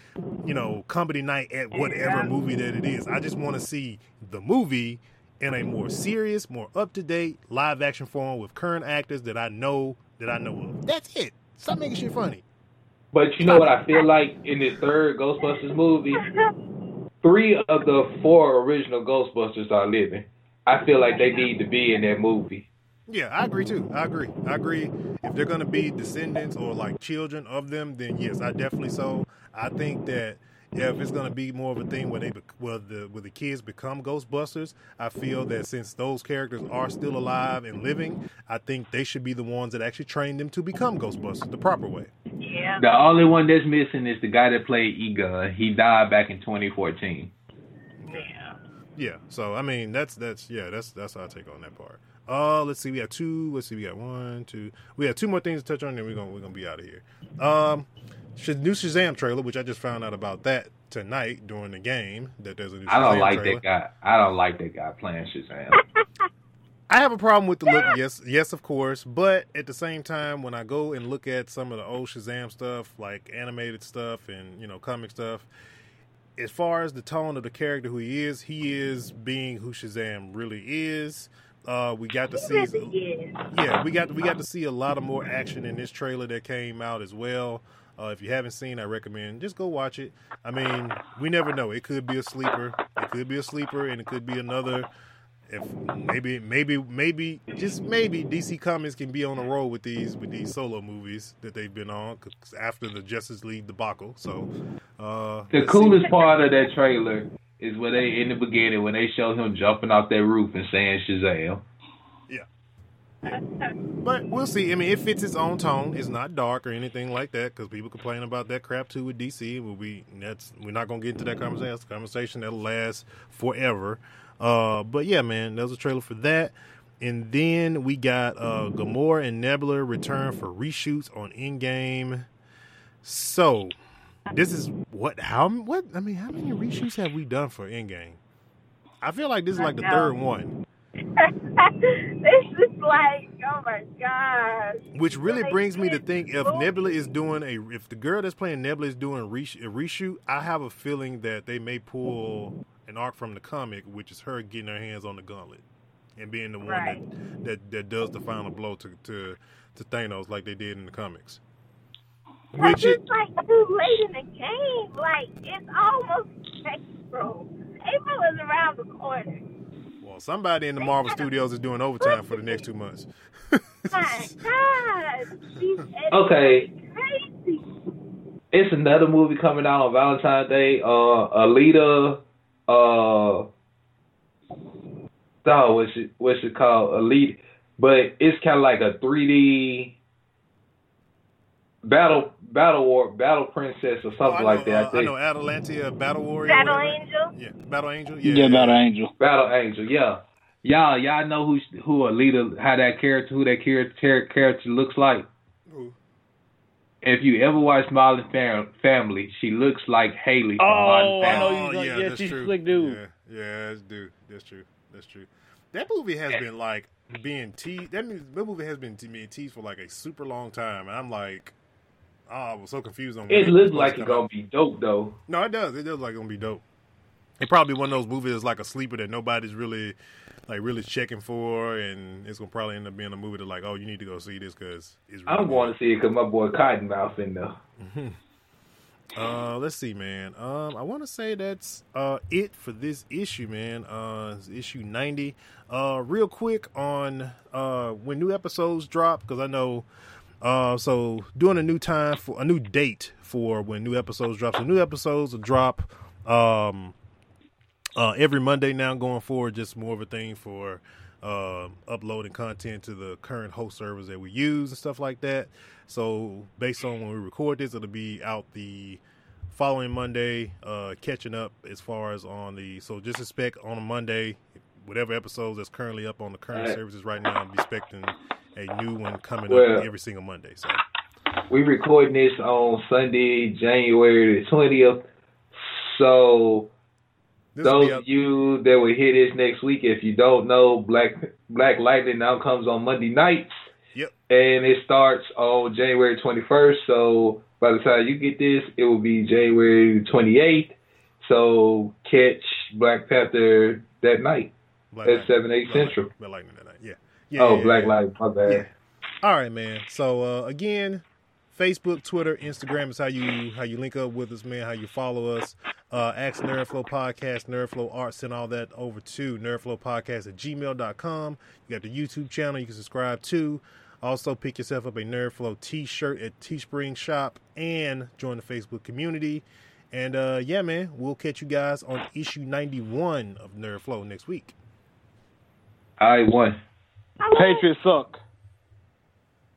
you know, comedy night at whatever movie that it is. I just want to see the movie in a more serious, more up to date live action form with current actors that I know that I know of. That's it. Stop making shit funny. But you know what I feel like in this third Ghostbusters movie? Three of the four original Ghostbusters are living. I feel like they need to be in that movie. Yeah, I agree too. I agree. I agree. If they're gonna be descendants or like children of them, then yes, I definitely so. I think that if it's gonna be more of a thing where they bec- where the where the kids become Ghostbusters, I feel that since those characters are still alive and living, I think they should be the ones that actually train them to become Ghostbusters the proper way. Yeah. The only one that's missing is the guy that played Egon. He died back in 2014. Yeah. Yeah. So I mean, that's that's yeah, that's that's our take on that part. Uh, let's see. We got two. Let's see. We got one, two. We have two more things to touch on. Then we're gonna we're gonna be out of here. Um, Sh- new Shazam trailer, which I just found out about that tonight during the game. That there's a new. Shazam I don't like trailer. that guy. I don't like that guy playing Shazam. I have a problem with the look. Yes, yes, of course. But at the same time, when I go and look at some of the old Shazam stuff, like animated stuff and you know comic stuff, as far as the tone of the character who he is, he is being who Shazam really is. Uh, we got to see, yeah, we got we got to see a lot of more action in this trailer that came out as well. Uh, if you haven't seen, I recommend just go watch it. I mean, we never know; it could be a sleeper, it could be a sleeper, and it could be another. If maybe, maybe, maybe, just maybe, DC Comics can be on a roll with these with these solo movies that they've been on after the Justice League debacle. So, uh, The let's see. coolest part of that trailer is when they in the beginning when they show him jumping off that roof and saying Shazam. But we'll see. I mean, it fits its own tone. It's not dark or anything like that because people complain about that crap too with DC. We'll be that's we're not gonna get into that conversation. That's a conversation that'll last forever. Uh, but yeah, man, there was a trailer for that. And then we got uh, Gamora and Nebula return for reshoots on Endgame. So this is what how what I mean how many reshoots have we done for Endgame? I feel like this is like the third one. this is like, oh my gosh. Which really Like, brings me to think if so- Nebula is doing a if the girl that's playing Nebula is doing a, resh- a reshoot, I have a feeling that they may pull an arc from the comic, which is her getting her hands on the gauntlet and being the one Right. that, that that does the final blow to to to Thanos like they did in the comics. Which it, it's like too late in the game. Like, it's almost April. April is around the corner. Well, somebody in the Marvel Studios is doing overtime for the next two months. My God. Okay. Crazy. It's another movie coming out on Valentine's Day. Uh, Alita. Uh, oh, what's it? What's it called? Elite. But it's kind of like a 3D battle, battle war, battle princess or Oh, something like that. uh, I I know Atalantia Battle Warrior. Battle. Angel. Yeah, Battle Angel. Yeah, Yeah, about Angel. Battle Angel, yeah. Y'all, y'all know who who a leader how that character, who that character character looks like. Ooh. If you ever watch Modern Fam- Family, she looks like Haley from Oh, Modern I Family. know you- Oh, yeah, yeah, that's she's true. slick dude. Yeah, yeah, that's dude. That's true. That's true. That movie has been like being teased. That, that movie has been being teased for like a super long time, and I'm like, oh, I was so confused on. It looks like it's gonna out. be dope though. No, it does. It does like it's gonna be dope. It probably one of those movies that's like a sleeper that nobody's really like really checking for, and it's gonna probably end up being a movie that like, oh, you need to go see this because it's. Really I'm going to see it because my boy Cottonmouth in there. Uh, let's see, man. Um, I want to say that's uh it for this issue, man. Uh, it's issue ninety. Uh, real quick on uh when new episodes drop because I know. Uh, so doing a new time for a new date for when new episodes drop. So new episodes will drop. Um, uh, every Monday now going forward, just more of a thing for uh, uploading content to the current host servers that we use and stuff like that. So based on when we record this, it'll be out the following Monday, uh, catching up as far as on the. So just expect on a Monday, whatever episodes that's currently up on the current Right. services right now, be expecting a new one coming Well- up every single Monday. So We recording this on Sunday, January the twentieth. So this those of you that will hear this next week, if you don't know, Black Black Lightning now comes on Monday nights. Yep. And it starts on January twenty first. So by the time you get this, it will be January twenty eighth. So catch Black Panther that night Black at seven eight Black central. Lightning- Black Lightning that night. Yeah. oh, yeah, Black yeah. Lightning, my bad. All right, man. So uh, again, Facebook, Twitter, Instagram is how you how you link up with us, man. How you follow us. Uh, Ask Nerdflow Podcast, Nerdflow Art, send all that over to nerdflowpodcast at gmail.com. You got the YouTube channel you can subscribe to. Also, pick yourself up a Nerdflow t-shirt at Teespring Shop and join the Facebook community. And uh, yeah, man, we'll catch you guys on issue 91 of Nerdflow next week. I won. Patriots suck.